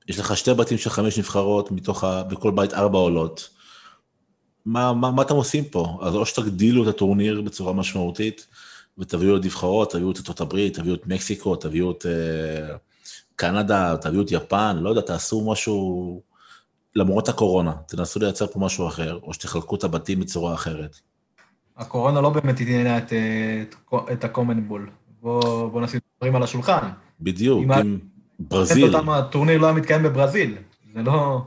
יש לך שתי בתים של חמש נבחרות, מתוך ה... בכל בית ארבע עולות. מה, מה, מה אתם עושים פה? אז או שתגדילו את הטורניר בצורה משמעותית, ותביאו את נבחרות, תביאו את ארצות הברית, תביאו את מקסיקו, תביאו את uh, קנדה, תביאו את יפן, לא יודע, תעשו משהו למרות הקורונה, תנסו לייצר פה משהו אחר, או שתחלקו את הבתים בצורה אחרת. הקורונה לא באמת עניינה את, את, את ה-common ball. בוא, בוא נשים דברים על השולחן. בדיוק, עם, עם ברזיל. אותם, הטורניר לא היה מתקיים בברזיל, זה לא...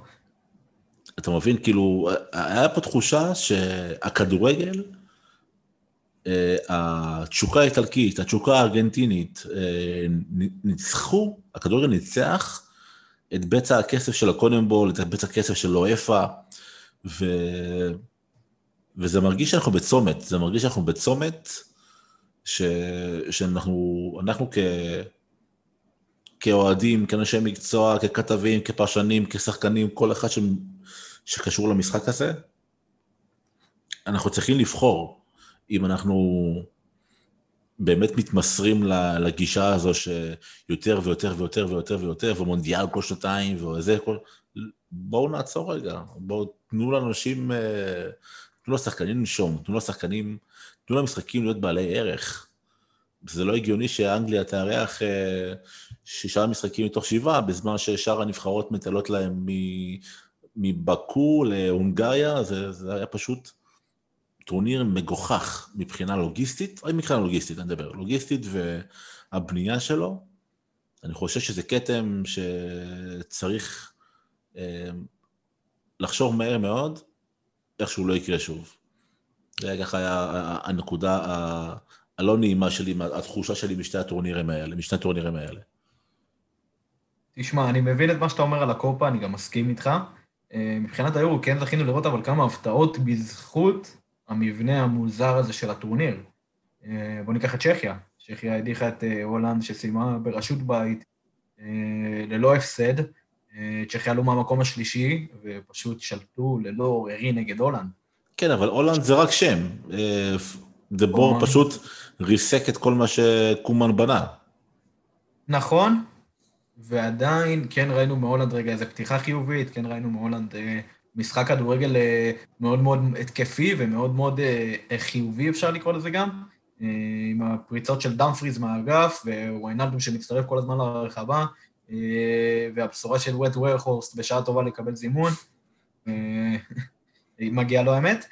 אתה מבין, כאילו, היה פה תחושה שהכדורגל, אה, התשוקה האיטלקית, התשוקה הארגנטינית, אה, ניצחו, הכדורגל ניצח את בצע הכסף של הקונמבול, את בצע הכסף של אוהפה, ו... וזה מרגיש שאנחנו בצומת, זה מרגיש שאנחנו בצומת, ש... שאנחנו אנחנו כ... כאוהדים, כאנשי מקצוע, ככתבים, כפרשנים, כשחקנים, כל אחד ש... שקשור למשחק הזה, אנחנו צריכים לבחור אם אנחנו באמת מתמסרים לגישה הזו שיותר ויותר ויותר ויותר ויותר, ומונדיאל כל שנתיים, וזה כל... בואו נעצור רגע, בואו תנו לאנשים, אה, תנו לשחקנים לנשום, תנו לשחקנים, תנו למשחקים להיות בעלי ערך. זה לא הגיוני שאנגליה תארח אה, שישה משחקים מתוך שבעה, בזמן ששאר הנבחרות מטלות להם מבקו להונגריה, זה, זה היה פשוט טורניר מגוחך מבחינה לוגיסטית, רק מבחינה לוגיסטית, אני מדבר, לוגיסטית והבנייה שלו, אני חושב שזה כתם שצריך אה, לחשוב מהר מאוד, איך שהוא לא יקרה שוב. זה היה ככה הנקודה הלא נעימה שלי, התחושה שלי משתי הטורנירים האלה, משני הטורנירים האלה. תשמע, אני מבין את מה שאתה אומר על הקופה, אני גם מסכים איתך. אה, מבחינת היורו כן זכינו לראות אבל כמה הפתעות בזכות המבנה המוזר הזה של הטורניר. אה, בואו ניקח את צ'כיה. צ'כיה הדיחה את אה, הולנד שסיימה בראשות בית ללא הפסד. צ'כיה עלו מהמקום השלישי ופשוט שלטו ללא עוררי נגד הולנד. כן, אבל הולנד זה רק שם. דה בור פשוט ריסק את כל מה שקומן בנה. נכון, ועדיין כן ראינו מהולנד רגע איזו פתיחה חיובית, כן ראינו מהולנד אה, משחק כדורגל אה, מאוד מאוד התקפי ומאוד מאוד אה, חיובי, אפשר לקרוא לזה גם, עם הפריצות של דאמפריז מהאגף, וויינלדום שמצטרף כל הזמן לרחבה, והבשורה של וט ווירחורסט בשעה טובה לקבל זימון, מגיע לו האמת.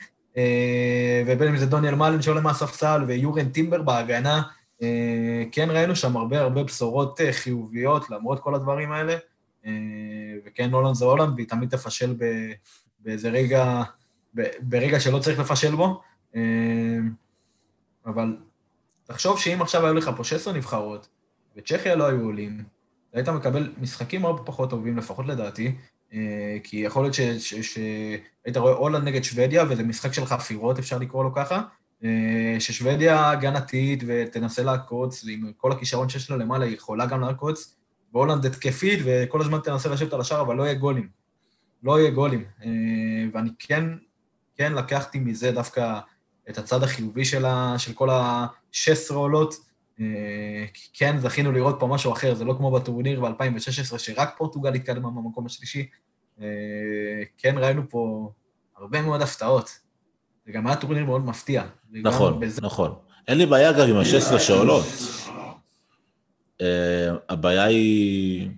ובין אם זה דוניאל מאלן שעולה מהספסל, ויורן טימבר בהגנה, אה, כן ראינו שם הרבה הרבה בשורות אה, חיוביות למרות כל הדברים האלה, אה, וכן הולנד זה הולנד, והיא תמיד תפשל באיזה רגע, ברגע שלא צריך לפשל בו, אבל תחשוב שאם עכשיו היו לך פה 16 נבחרות, וצ'כיה לא היו עולים, היית מקבל משחקים הרבה פחות טובים, לפחות לדעתי, כי יכול להיות שהיית רואה הולנד נגד שוודיה, וזה משחק של חפירות, אפשר לקרוא לו ככה, אה, ששוודיה הגנתית ותנסה לעקוץ, ועם כל הכישרון שיש לה למעלה, היא יכולה גם לעקוץ, והולנד התקפית, וכל הזמן תנסה לשבת על השער, אבל לא יהיה גולים. לא יהיה גולים. אה, ואני כן, כן לקחתי מזה דווקא את הצד החיובי שלה, של כל ה-16 עולות. אה, כן, זכינו לראות פה משהו אחר, זה לא כמו בטורניר ב-2016, שרק פורטוגל התקדמה במקום השלישי. כן, ראינו פה הרבה מאוד הפתעות. זה גם היה טורניר מאוד מפתיע. נכון, בזה... נכון. אין לי בעיה גם עם ה-16 שעולות. Uh, הבעיה היא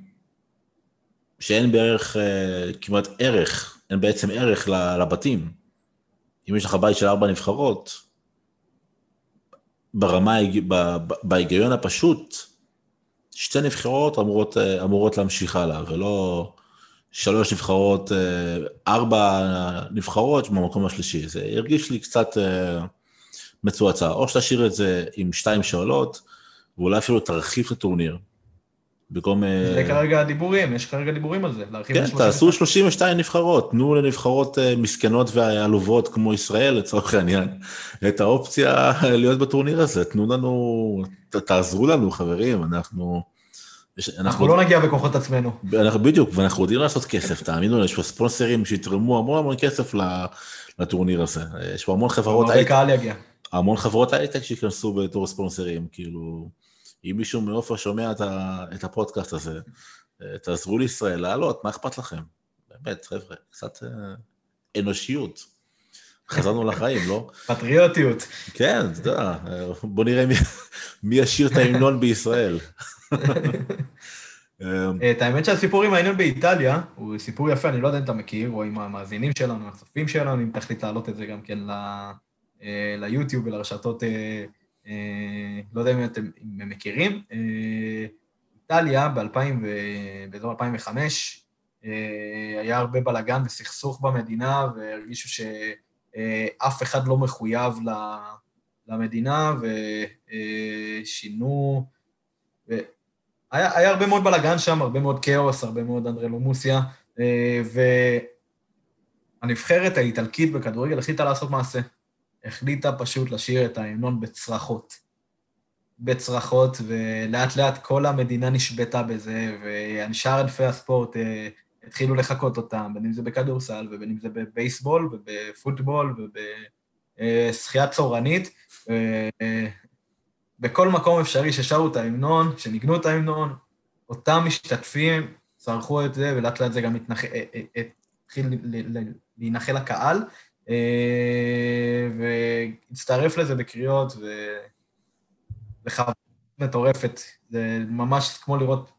שאין בערך, uh, כמעט ערך, אין בעצם ערך לבתים. אם יש לך בית של ארבע נבחרות, ברמה, בהיגיון הפשוט, שתי נבחרות אמורות, אה, אמורות להמשיך הלאה, ולא שלוש נבחרות, ארבע נבחרות במקום השלישי. זה הרגיש לי קצת מצועצע. או שתשאיר את זה עם שתיים שאלות, ואולי אפילו תרחיב את הטורניר. במקום... אה, זה כרגע הדיבורים, יש כרגע דיבורים על זה, להרחיב כן, תעשו 32 נבחרות, תנו לנבחרות מסכנות ועלובות כמו ישראל, לצורך העניין, את האופציה להיות בטורניר הזה. תנו לנו, תעזרו לנו, חברים, אנחנו... אנחנו, אנחנו לא נגיע בכוחות עצמנו. אנחנו בדיוק, ואנחנו יודעים לעשות כסף, תאמינו לי, יש פה ספונסרים שיתרמו המון המון כסף לטורניר הזה. יש פה המון חברות הייטק. יגיע. המון חברות הייטק שייכנסו בתור ספונסרים, כאילו, אם מישהו מעופר שומע את, הפודקאסט הזה, תעזרו לישראל לעלות, מה אכפת לכם? באמת, חבר'ה, קצת אה, אנושיות. חזרנו לחיים, לא? פטריוטיות. כן, אתה יודע, בוא נראה מי, מי ישיר את ההמנון בישראל. אמ, את האמת שהסיפור עם העניין באיטליה הוא סיפור יפה, אני לא יודע אם אתה מכיר, או עם המאזינים שלנו, הצופים שלנו, אם תחליט להעלות את זה גם כן אה, ליוטיוב ולרשתות, אה, אה, לא יודע אם אתם מכירים. איטליה באזור 2005, היה הרבה בלאגן וסכסוך במדינה, והרגישו שאף אחד לא מחויב למדינה, ושינו... היה, היה הרבה מאוד בלאגן שם, הרבה מאוד כאוס, הרבה מאוד אנדרלומוסיה, אה, והנבחרת האיטלקית בכדורגל החליטה לעשות מעשה. החליטה פשוט לשיר את ההמנון בצרחות. בצרחות, ולאט לאט כל המדינה נשבתה בזה, ושאר ענפי הספורט התחילו לחקות אותם, בין אם זה בכדורסל, ובין אם זה בבייסבול, ובפוטבול, ובשחייה צורנית. בכל מקום אפשרי ששרו את ההמנון, שניגנו את ההמנון, אותם משתתפים צרכו את זה, ולאט לאט זה גם התחיל להינחל לקהל, והצטרף לזה בקריאות, וחוויה מטורפת. זה ממש כמו לראות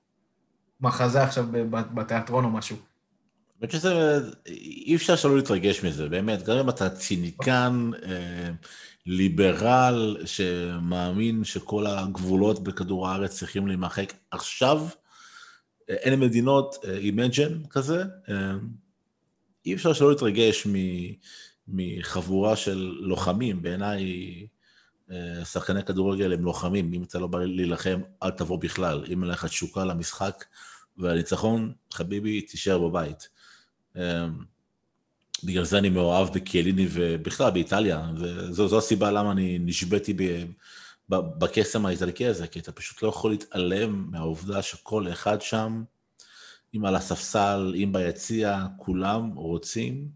מחזה עכשיו בתיאטרון או משהו. האמת שזה, אי אפשר שלא להתרגש מזה, באמת, גם אם אתה ציניקן, אה, ליברל, שמאמין שכל הגבולות בכדור הארץ צריכים להימחק עכשיו, אה, אין מדינות, imagine אה, כזה, אי אפשר שלא להתרגש מחבורה של לוחמים, בעיניי שחקני כדורגל הם לוחמים, אם אתה לא בא להילחם, אל תבוא בכלל, אם אין לך תשוקה למשחק, והניצחון, חביבי, תישאר בבית. אמ, בגלל זה אני מאוהב בקיאליני ובכלל באיטליה, וזו הסיבה למה אני נשבתי בקסם האיטלקי הזה, כי אתה פשוט לא יכול להתעלם מהעובדה שכל אחד שם, אם על הספסל, אם ביציע, כולם רוצים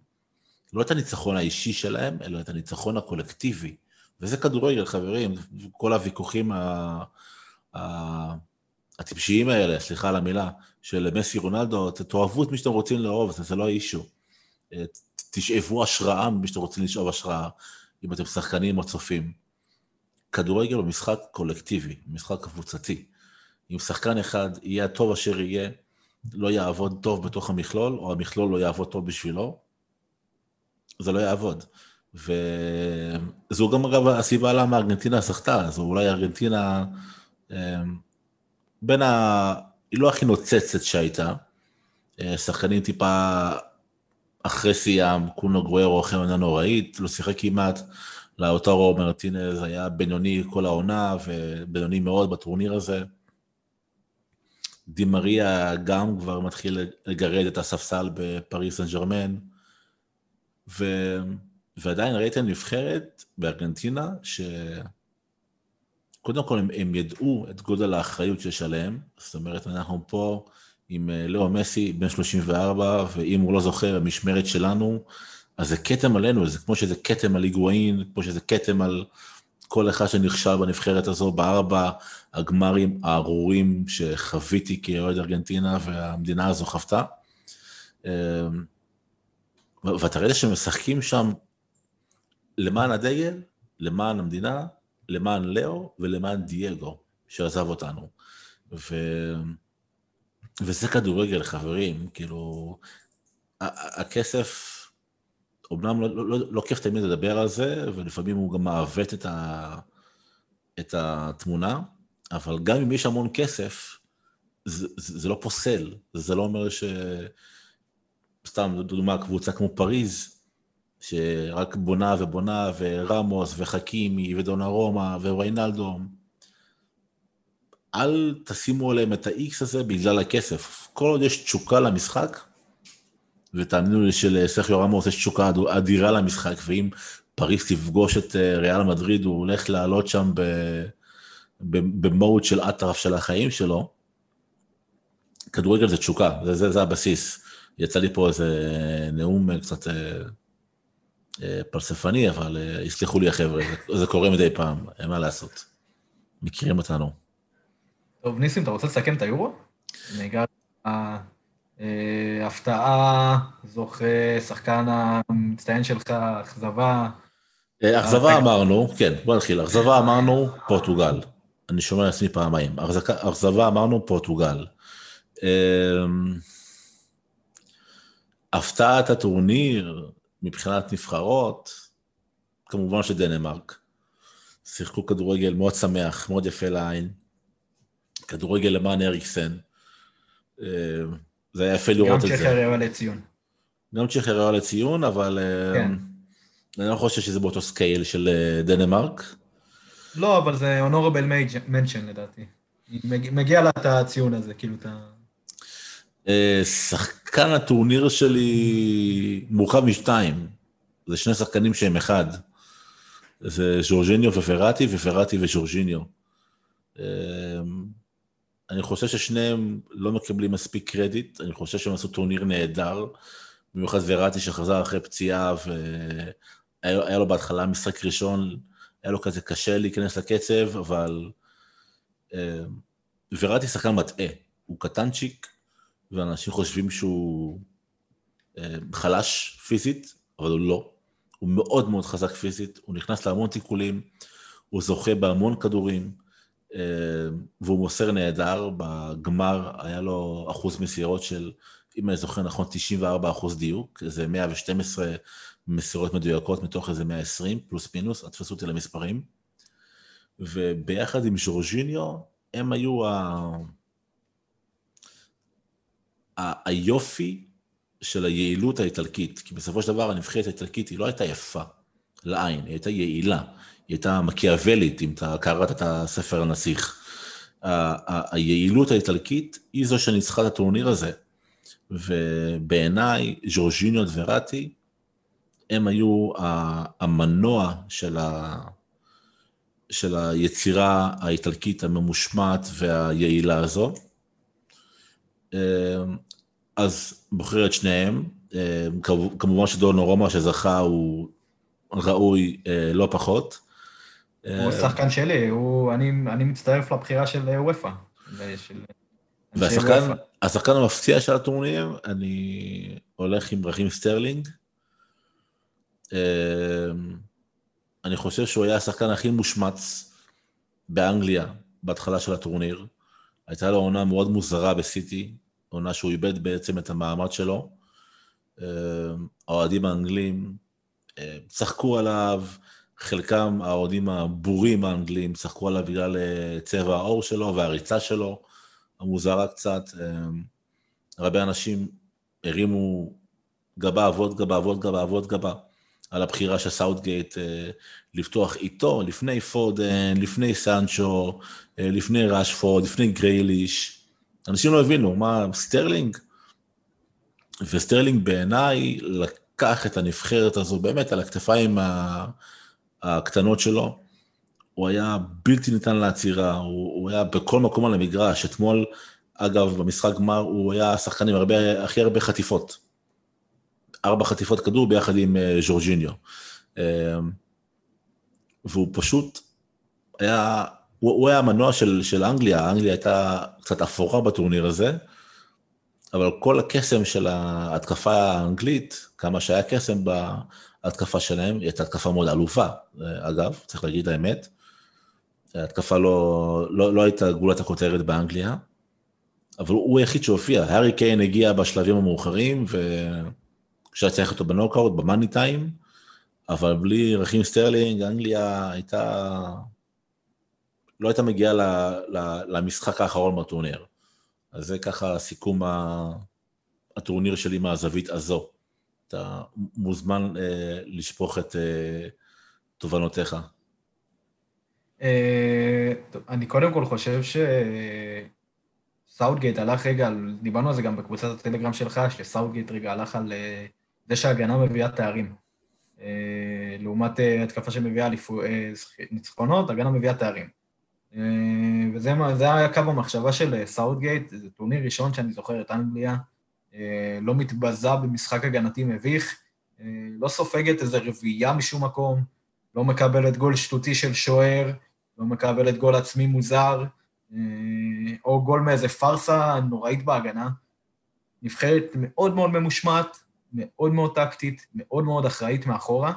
לא את הניצחון האישי שלהם, אלא את הניצחון הקולקטיבי. וזה כדורגל, חברים, כל הוויכוחים ה... הטיפשיים האלה, סליחה על המילה, של מסי רונלדו, תאהבו את מי שאתם רוצים לאהוב, זה לא אישו. אה, תשאבו השראה ממי שאתם רוצים לשאוב השראה, אם אתם שחקנים או צופים. כדורגל הוא משחק קולקטיבי, משחק קבוצתי. אם שחקן אחד יהיה הטוב אשר יהיה, לא יעבוד טוב בתוך המכלול, או המכלול לא יעבוד טוב בשבילו, זה לא יעבוד. וזו גם אגב הסיבה למה ארגנטינה זכתה, זו אולי ארגנטינה אה, בין ה... היא לא הכי נוצצת שהייתה. אה, שחקנים טיפה אחרי שיאם, קונו גוורו, אחרי עונה נוראית, לא שיחק כמעט. לאוטורו מרטינז היה בינוני כל העונה, ובינוני מאוד בטורניר הזה. דימריה גם כבר מתחיל לגרד את הספסל בפריס סן ג'רמן, ו... ועדיין ראיתם נבחרת בארגנטינה, ש... קודם כל, הם, הם ידעו את גודל האחריות שיש עליהם, זאת אומרת, אנחנו פה עם אה, לאו מסי, בן 34, ואם הוא לא זוכר, המשמרת שלנו, אז זה כתם עלינו, זה כמו שזה כתם על היגואין, כמו שזה כתם על כל אחד שנכשל בנבחרת הזו, בארבע הגמרים הארורים שחוויתי כאוהד ארגנטינה, והמדינה הזו חוותה. ואתה רואה שהם משחקים שם למען הדגל, למען המדינה, למען לאו ולמען דייגו, שעזב אותנו. ו... וזה כדורגל, חברים, כאילו, הכסף, אומנם לא, לא, לא כיף תמיד לדבר על זה, ולפעמים הוא גם מעוות את, ה, את התמונה, אבל גם אם יש המון כסף, זה, זה לא פוסל, זה לא אומר ש... סתם, דוגמה, קבוצה כמו פריז, שרק בונה ובונה, ורמוס וחכימי ודונרומה וריינלדו, אל תשימו עליהם את ה-X הזה בגלל הכסף. כל עוד יש תשוקה למשחק, ותאמינו לי שלסרחיו רמוס יש תשוקה אדירה למשחק, ואם פריס תפגוש את אה, ריאל מדריד, הוא הולך לעלות שם במוד של אטרף של החיים שלו, כדורגל זה תשוקה, זה, זה, זה הבסיס. יצא לי פה איזה נאום קצת אה, אה, פלספני, אבל אה, יסלחו לי החבר'ה, זה קורה מדי פעם, אין מה לעשות. מכירים אותנו. טוב, ניסים, אתה רוצה לסכם את היורו? נהיגה, אה, הפתעה, זוכה, שחקן המצטיין שלך, אכזבה. אכזבה אמרנו, כן, בוא נתחיל. אכזבה אמרנו, פורטוגל. אני שומע לעצמי פעמיים. אכזבה אמרנו, פורטוגל. הפתעת הטורניר, מבחינת נבחרות, כמובן שדנמרק. שיחקו כדורגל מאוד שמח, מאוד יפה לעין. כדורגל למען אריקסן. אה, זה היה יפה לראות את זה. גם צ'כר ראויה לציון. גם צ'כר ראויה לציון, אבל אה, כן. אני לא חושב שזה באותו scale של אה, דנמרק. לא, אבל זה honorable mention לדעתי. מגיע לה את הציון הזה, כאילו את ה... שחקן הטורניר שלי מורכב משתיים. זה שני שחקנים שהם אחד. זה ז'ורג'יניו וורראטי, וראטי וז'ורג'יניו. אני חושב ששניהם לא מקבלים מספיק קרדיט, אני חושב שהם עשו טורניר נהדר, במיוחד וראטי שחזר אחרי פציעה, והיה לו בהתחלה משחק ראשון, היה לו כזה קשה להיכנס לקצב, אבל וראטי שחקן מטעה, הוא קטנצ'יק, ואנשים חושבים שהוא חלש פיזית, אבל הוא לא. הוא מאוד מאוד חזק פיזית, הוא נכנס להמון תיקולים, הוא זוכה בהמון כדורים, אה, והוא מוסר נהדר. בגמר היה לו אחוז מסירות של, אם אני זוכר נכון, 94 אחוז דיוק, זה 112 מסירות מדויקות מתוך איזה 120, פלוס מינוס, אל תפסו אותי למספרים. וביחד עם ז'ורג'יניו, הם היו ה... היופי של היעילות האיטלקית, כי בסופו של דבר הנבחרת האיטלקית היא לא הייתה יפה לעין, היא הייתה יעילה, היא הייתה מקיאוולית, אם אתה קראת את הספר הנסיך. היעילות האיטלקית היא זו שניצחה את הטורניר הזה, ובעיניי ז'ורג'יניו וראטי, הם היו המנוע של, ה... של היצירה האיטלקית הממושמעת והיעילה הזו. אז בוחר את שניהם, אה, כמובן שדונו רומא שזכה הוא ראוי אה, לא פחות. הוא אה, שחקן שלי, הוא, אני, אני מצטרף לבחירה של אופא. והשחקן המפציע של הטורניר, אני הולך עם רכים סטרלינג. אני חושב שהוא היה השחקן הכי מושמץ באנגליה בהתחלה של הטורניר. הייתה לו עונה מאוד מוזרה בסיטי, עונה שהוא איבד בעצם את המעמד שלו. אה, האוהדים האנגלים אה, צחקו עליו, חלקם, האוהדים הבורים האנגלים, צחקו עליו בגלל אה, צבע העור שלו והריצה שלו, המוזרה קצת. הרבה אנשים הרימו גבה, אבות גבה, אבות גבה, אבות גבה, על הבחירה של סאוטגייט לפתוח איתו, לפני פודן, לפני סנצ'ו, לפני ראשפורד, לפני גרייליש. אנשים לא הבינו, מה, סטרלינג? וסטרלינג בעיניי לקח את הנבחרת הזו באמת על הכתפיים הקטנות שלו. הוא היה בלתי ניתן לעצירה, הוא, הוא היה בכל מקום על המגרש. אתמול, אגב, במשחק גמר, הוא היה השחקן עם הרבה, הכי הרבה חטיפות. ארבע חטיפות כדור ביחד עם אה, ז'ורג'יניו. אה, והוא פשוט היה הוא, הוא היה המנוע של, של אנגליה, אנגליה הייתה קצת אפורה בטורניר הזה, אבל כל הקסם של ההתקפה האנגלית, כמה שהיה קסם בהתקפה שלהם, היא הייתה התקפה מאוד עלובה, אגב, צריך להגיד האמת. ההתקפה לא, לא, לא הייתה גולת הכותרת באנגליה, אבל הוא היחיד שהופיע. הארי קיין הגיע בשלבים המאוחרים, ושהיה צריך אותו בנוקאוט, במאני טיים, אבל בלי רכים סטרלינג, אנגליה הייתה לא הייתה מגיעה למשחק האחרון בטורניר. אז זה ככה סיכום הטורניר שלי מהזווית הזו. אתה מוזמן אה, לשפוך את אה, תובנותיך. אה, אני קודם כל חושב שסאוטגייט הלך רגע, דיברנו על זה גם בקבוצת הטלגרם שלך, שסאוטגייט רגע הלך על אה, זה שההגנה מביאה תארים. אה, לעומת אה, התקפה שמביאה ניצחונות, הגנה מביאה תארים. אה, וזה היה קו המחשבה של סאוטגייט, זה טורניר ראשון שאני זוכר את אנגליה, אה, לא מתבזה במשחק הגנתי מביך, אה, לא סופגת איזה רביעייה משום מקום, לא מקבלת גול שטותי של שוער, לא מקבלת גול עצמי מוזר, או גול מאיזה פארסה נוראית בהגנה. נבחרת מאוד מאוד ממושמעת, מאוד מאוד טקטית, מאוד מאוד אחראית מאחורה.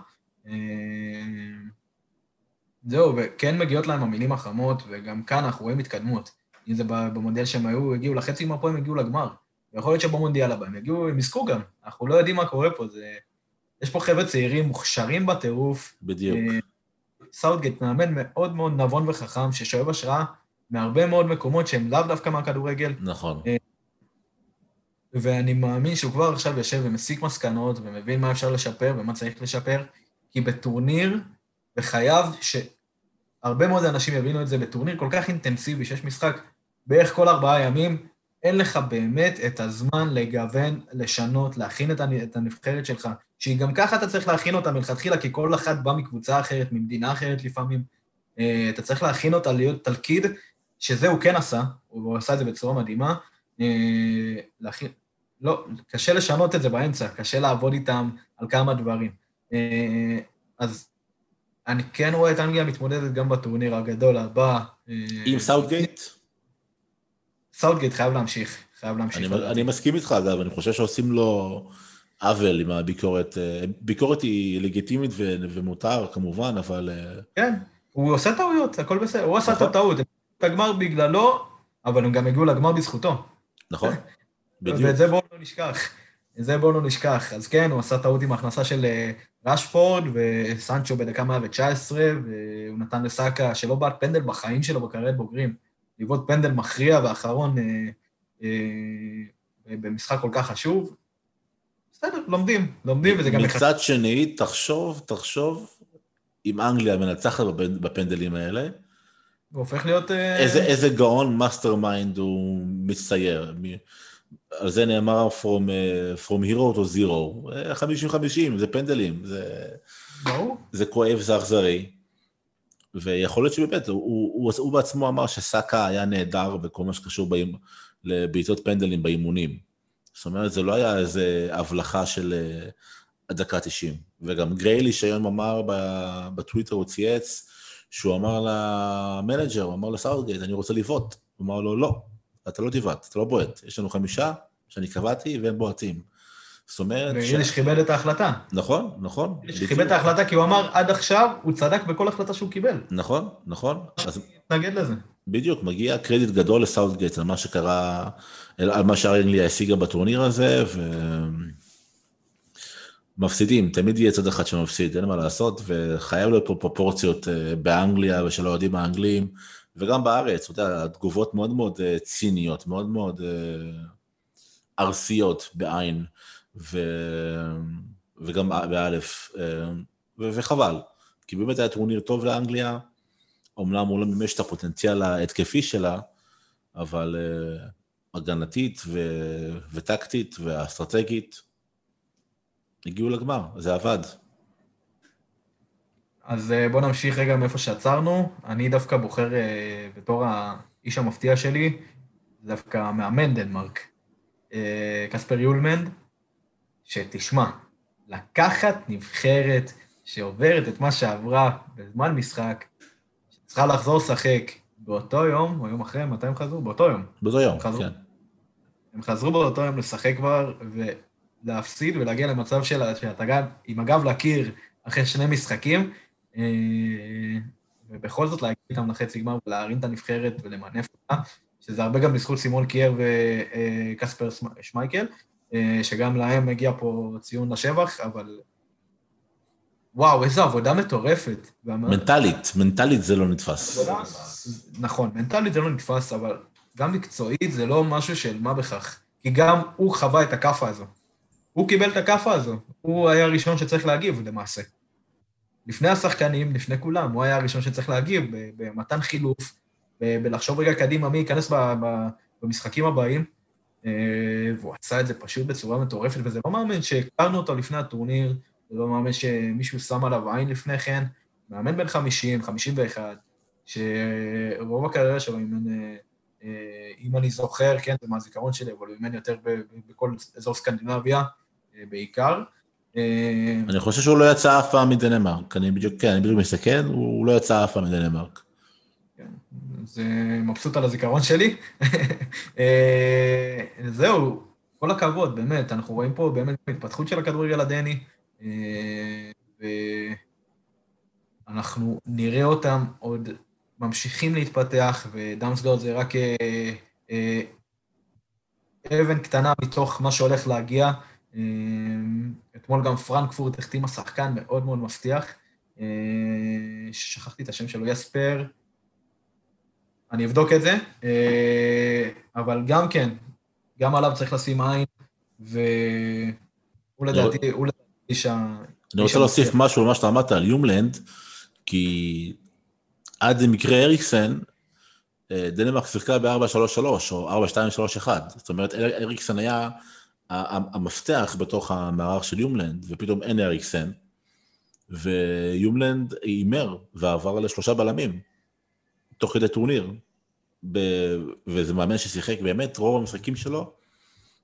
זהו, וכן מגיעות להם המילים החמות, וגם כאן אנחנו רואים התקדמות. אם זה במונדיאל שהם היו, הגיעו לחצי גמר פה, הם הגיעו לגמר. ויכול להיות שבמונדיאל הבא הם יגיעו, הם יזכו גם. אנחנו לא יודעים מה קורה פה, זה... יש פה חבר'ה צעירים מוכשרים בטירוף. בדיוק. אה, סאוטגייט מאמן מאוד מאוד נבון וחכם, ששואב השראה מהרבה מאוד מקומות שהם לאו דווקא מהכדורגל. נכון. אה, ואני מאמין שהוא כבר עכשיו יושב ומסיק מסקנות ומבין מה אפשר לשפר ומה צריך לשפר, כי בטורניר וחייב שהרבה מאוד אנשים יבינו את זה בטורניר כל כך אינטנסיבי, שיש משחק בערך כל ארבעה ימים, אין לך באמת את הזמן לגוון, לשנות, להכין את הנבחרת שלך, שהיא גם ככה אתה צריך להכין אותה מלכתחילה, כי כל אחת באה מקבוצה אחרת, ממדינה אחרת לפעמים. אה, אתה צריך להכין אותה להיות תלכיד שזה הוא כן עשה, הוא עשה את זה בצורה מדהימה, להכין, לא, קשה לשנות את זה באמצע, קשה לעבוד איתם על כמה דברים. אז אני כן רואה את אנגליה מתמודדת גם בטורניר הגדול הבא. עם סאוטגייט? סאוטגייט חייב להמשיך, חייב להמשיך. אני, אני מסכים איתך, אגב, אני חושב שעושים לו עוול עם הביקורת. ביקורת היא לגיטימית ו, ומותר, כמובן, אבל... כן, הוא עושה טעויות, הכל בסדר. הוא עשה את נכון. הטעות, את הגמר בגללו, אבל הם גם הגיעו לגמר בזכותו. נכון, בדיוק. ואת זה בואו לא נשכח. את זה בואו לא נשכח. אז כן, הוא עשה טעות עם ההכנסה של רשפורד וסנצ'ו בדקה 119, והוא נתן לסאקה, שלא בעט פנדל בחיים שלו בקריירת בוגרים. לבעוט פנדל מכריע ואחרון אה, אה, במשחק כל כך חשוב. בסדר, לומדים, לומדים, וזה גם... מצד שני, תחשוב, תחשוב, אם אנגליה מנצחת בפנדלים האלה, הוא הופך להיות... אה, איזה, איזה גאון mastermind הוא מצטייר. על זה נאמר From, uh, from hero to zero. 50-50, זה פנדלים, זה... ברור. זה כואב, זה אכזרי. ויכול להיות שבאמת, הוא, הוא, הוא בעצמו אמר שסאקה היה נהדר בכל מה שקשור באימ... לבעיטות פנדלים באימונים. זאת אומרת, זה לא היה איזה הבלחה של אה, הדקה 90. וגם גרייליש היום אמר בטוויטר, הוא צייץ, שהוא אמר ל manager, הוא אמר לסאוטגייט, אני רוצה לבעוט. הוא אמר לו, לא, אתה לא תבעט, אתה לא בועט. יש לנו חמישה שאני קבעתי והם בועטים. זאת אומרת... וגרייליש ש... כיבד את ההחלטה. נכון, נכון. גרייליש כיבד את ההחלטה כי הוא אמר עד עכשיו, הוא צדק בכל החלטה שהוא קיבל. נכון, נכון. אז... נתנגד לזה. בדיוק, מגיע קרדיט גדול לסאוטגייט על מה שקרה, על מה שארנגליה השיגה בטורניר הזה, ו... מפסידים, תמיד יהיה צד אחד שמפסיד, אין מה לעשות, וחייב להיות פה פרופורציות אה, באנגליה ושל האוהדים האנגליים, וגם בארץ, אתה יודע, תגובות מאוד מאוד אה, ציניות, מאוד מאוד אה, ארסיות בעין, ו... וגם באלף, ו... וחבל, כי באמת היה טורניר טוב לאנגליה, אומנם הוא לא מימש את הפוטנציאל ההתקפי שלה, אבל הגנתית ו... וטקטית ואסטרטגית, הגיעו לגמר, זה עבד. אז אה, בואו נמשיך רגע מאיפה שעצרנו. אני דווקא בוחר אה, בתור האיש המפתיע שלי, דווקא מאמן דנמרק, אה, קספר יולמנד, שתשמע, לקחת נבחרת שעוברת את מה שעברה בזמן משחק, שצריכה לחזור לשחק באותו יום, או יום אחרי, מתי הם חזרו? באותו יום. באותו יום, חזרו, כן. הם חזרו באותו יום לשחק כבר, ו... להפסיד ולהגיע למצב של, שאתה גם עם הגב לקיר אחרי שני משחקים, ובכל זאת להגיע איתם לחצי גמר ולהרים את הנבחרת ולמנף אותה, שזה הרבה גם בזכות סימון קייר וקספר שמייקל, אה, שגם להם מגיע פה ציון לשבח, אבל וואו, איזו עבודה מטורפת. מנטלית, מנטלית זה לא נתפס. נכון, מנטלית זה לא נתפס, אבל גם מקצועית זה לא משהו של מה בכך. כי גם הוא חווה את הכאפה הזו. הוא קיבל את הכאפה הזו, הוא היה הראשון שצריך להגיב למעשה. לפני השחקנים, לפני כולם, הוא היה הראשון שצריך להגיב במתן חילוף, בלחשוב רגע קדימה מי ייכנס במשחקים הבאים, אה, והוא עשה את זה פשוט בצורה מטורפת, וזה לא מאמן שהכרנו אותו לפני הטורניר, זה לא מאמן שמישהו שם עליו עין לפני כן, מאמן בן 50, 51, שרוב הקריירה שלו אימן, אה, אה, אם אני זוכר, כן, זה מהזיכרון שלי, אבל הוא אימן יותר בכל אזור סקנדינביה, אה, בעיקר. אה, אני חושב שהוא לא יצא אף פעם מדנמרק, אני בדיוק, כן, אני בדיוק מסתכל, הוא לא יצא אף פעם מדנמרק. כן, זה מבסוט על הזיכרון שלי. אה, זהו, כל הכבוד, באמת, אנחנו רואים פה באמת התפתחות של הכדורגל הדני, ואנחנו נראה אותם עוד ממשיכים להתפתח, ודמסגרד זה רק אבן קטנה מתוך מה שהולך להגיע. אמ, אתמול גם פרנקפורט החתימה שחקן מאוד מאוד מבטיח, אה, ששכחתי את השם שלו, יספר, אני אבדוק את זה, אה, אבל גם כן, גם עליו צריך לשים עין, והוא לדעתי, הוא לדעתי שה... אני רוצה להוסיף משהו למה שאתה אמרת על יומלנד, כי עד למקרה אריקסן, אה, דנמרק שיחקה ב-4-3-3 או 4-2-3-1, זאת אומרת אריקסן היה המפתח בתוך המערך של יומלנד, ופתאום אין אריקסן, ויולמנד הימר ועבר לשלושה בלמים, תוך כדי טורניר. ב... וזה מאמן ששיחק באמת רוב המשחקים שלו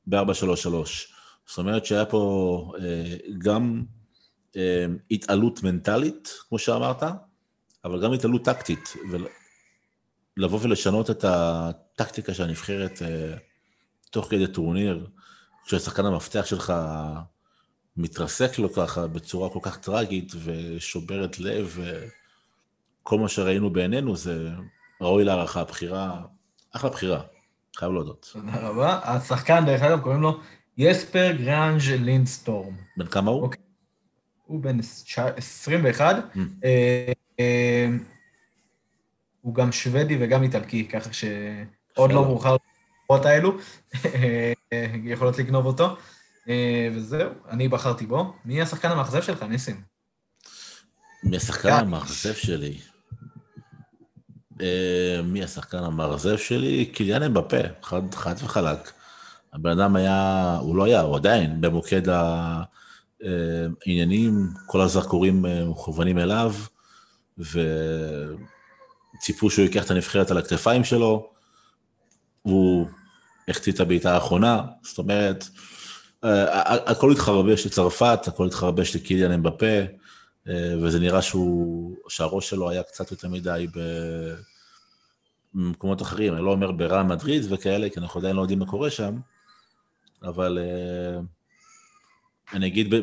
ב-4-3-3. זאת אומרת שהיה פה אה, גם אה, התעלות מנטלית, כמו שאמרת, אבל גם התעלות טקטית, ולבוא ולשנות את הטקטיקה של הנבחרת אה, תוך כדי טורניר, כששחקן המפתח שלך מתרסק לו ככה בצורה כל כך טרגית ושוברת לב, וכל מה שראינו בעינינו זה ראוי להערכה, בחירה, אחלה בחירה, חייב להודות. תודה רבה. השחקן, דרך אגב, קוראים לו יספר גראנג' לינדסטרום. בן כמה הוא? אוקיי. הוא בן 21. אממ. אה, אה, הוא גם שוודי וגם איטלקי, ככה שעוד לא מאוחר לבחירות האלו, אה, יכולות לגנוב אותו. וזהו, אני בחרתי בו. מי השחקן המאכזב שלך, ניסים? מי השחקן המאכזב שלי? מי השחקן המאכזב שלי? קיליאן אמבפה, חד, חד וחלק. הבן אדם היה, הוא לא היה, הוא עדיין במוקד העניינים, כל הזרקורים מכוונים אליו, וציפו שהוא ייקח את הנבחרת על הכתפיים שלו, הוא החטיא את הבעיטה האחרונה, זאת אומרת, הכל התחרבש לצרפת, הכל התחרבש לקיליאן אמבפה, וזה נראה שהוא, שהראש שלו היה קצת יותר מדי במקומות אחרים, אני לא אומר ברעל מדריד וכאלה, כי אנחנו עדיין לא יודעים מה קורה שם, אבל uh, אני אגיד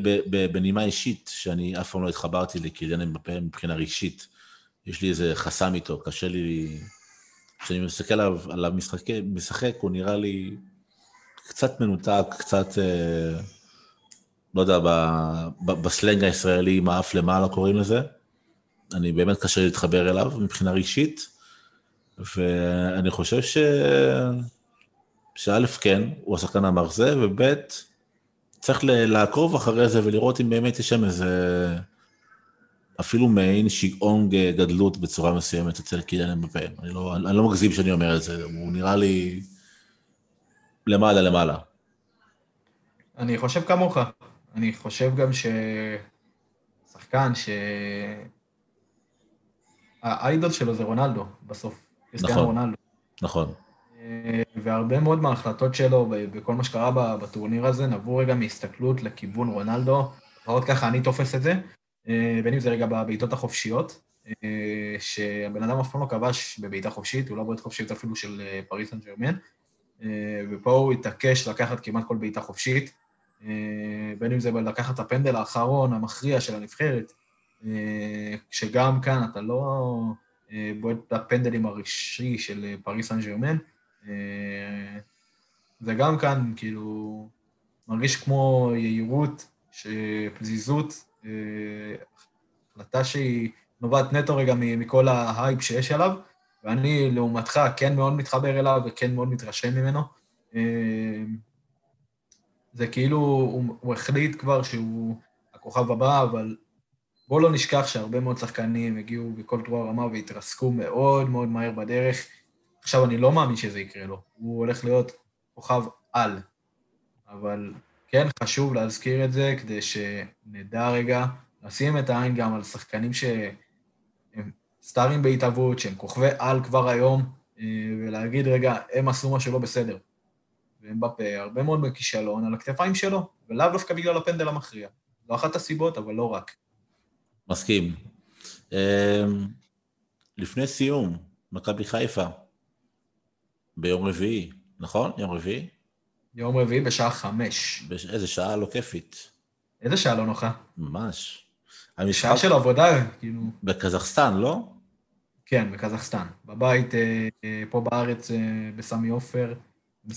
בנימה אישית, שאני אף פעם לא התחברתי לקיליאן אמבפה מבחינה רגשית. יש לי איזה חסם איתו, קשה לי... כשאני מסתכל עליו, עליו משחק, משחק, הוא נראה לי קצת מנותק, קצת, uh, לא יודע, ב, ב, בסלנג הישראלי, עם האף למעלה קוראים לזה. אני באמת קשה להתחבר אליו מבחינה רגשית, ואני חושב ש... שא' כן, הוא השחקן המאכזב, וב' צריך לעקוב אחרי זה ולראות אם באמת יש שם איזה, אפילו מעין שיגעון גדלות בצורה מסוימת אצל קיליאן אמבפה. אני לא, אני לא מגזים שאני אומר את זה, הוא נראה לי למעלה למעלה. אני חושב כמוך. אני חושב גם ששחקן ש... האיידול שלו זה רונלדו, בסוף. נכון, רונלדו. נכון. והרבה מאוד מההחלטות שלו בכל מה שקרה בטורניר הזה נבעו רגע מהסתכלות לכיוון רונלדו, לפחות ככה אני תופס את זה, בין אם זה רגע בבעיטות החופשיות, שהבן אדם אף פעם לא כבש בבעיטה חופשית, הוא לא בועט חופשית אפילו של פריס סן ג'רמן, ופה הוא התעקש לקחת כמעט כל בעיטה חופשית, בין אם זה לקחת את הפנדל האחרון, המכריע של הנבחרת, שגם כאן אתה לא בועט את הפנדלים הראשי של פריס סן ג'רמן, זה גם כאן, כאילו, מרגיש כמו יהירות, פזיזות, אה, החלטה שהיא נובעת נטו רגע מכל ההייפ שיש עליו, ואני לעומתך כן מאוד מתחבר אליו וכן מאוד מתרשם ממנו. אה, זה כאילו, הוא, הוא החליט כבר שהוא הכוכב הבא, אבל בואו לא נשכח שהרבה מאוד שחקנים הגיעו בכל תרועה רמה והתרסקו מאוד מאוד מהר בדרך. עכשיו, אני לא מאמין שזה יקרה לו, הוא הולך להיות כוכב על, אבל כן חשוב להזכיר את זה כדי שנדע רגע, לשים את העין גם על שחקנים שהם סטארים בהתהוות, שהם כוכבי על כבר היום, אה, ולהגיד, רגע, הם עשו משהו לא בסדר. והם בפה הרבה מאוד בכישלון על הכתפיים שלו, ולאו דווקא בגלל הפנדל המכריע. זו אחת הסיבות, אבל לא רק. מסכים. אה, לפני סיום, מכבי חיפה, ביום רביעי, נכון? יום רביעי? יום רביעי בשעה חמש. בש... איזה שעה לא כיפית. איזה שעה לא נוחה? ממש. המשחק... שעה של עבודה, כאילו... בקזחסטן, לא? כן, בקזחסטן. בבית, אה, אה, פה בארץ, אה, בסמי עופר,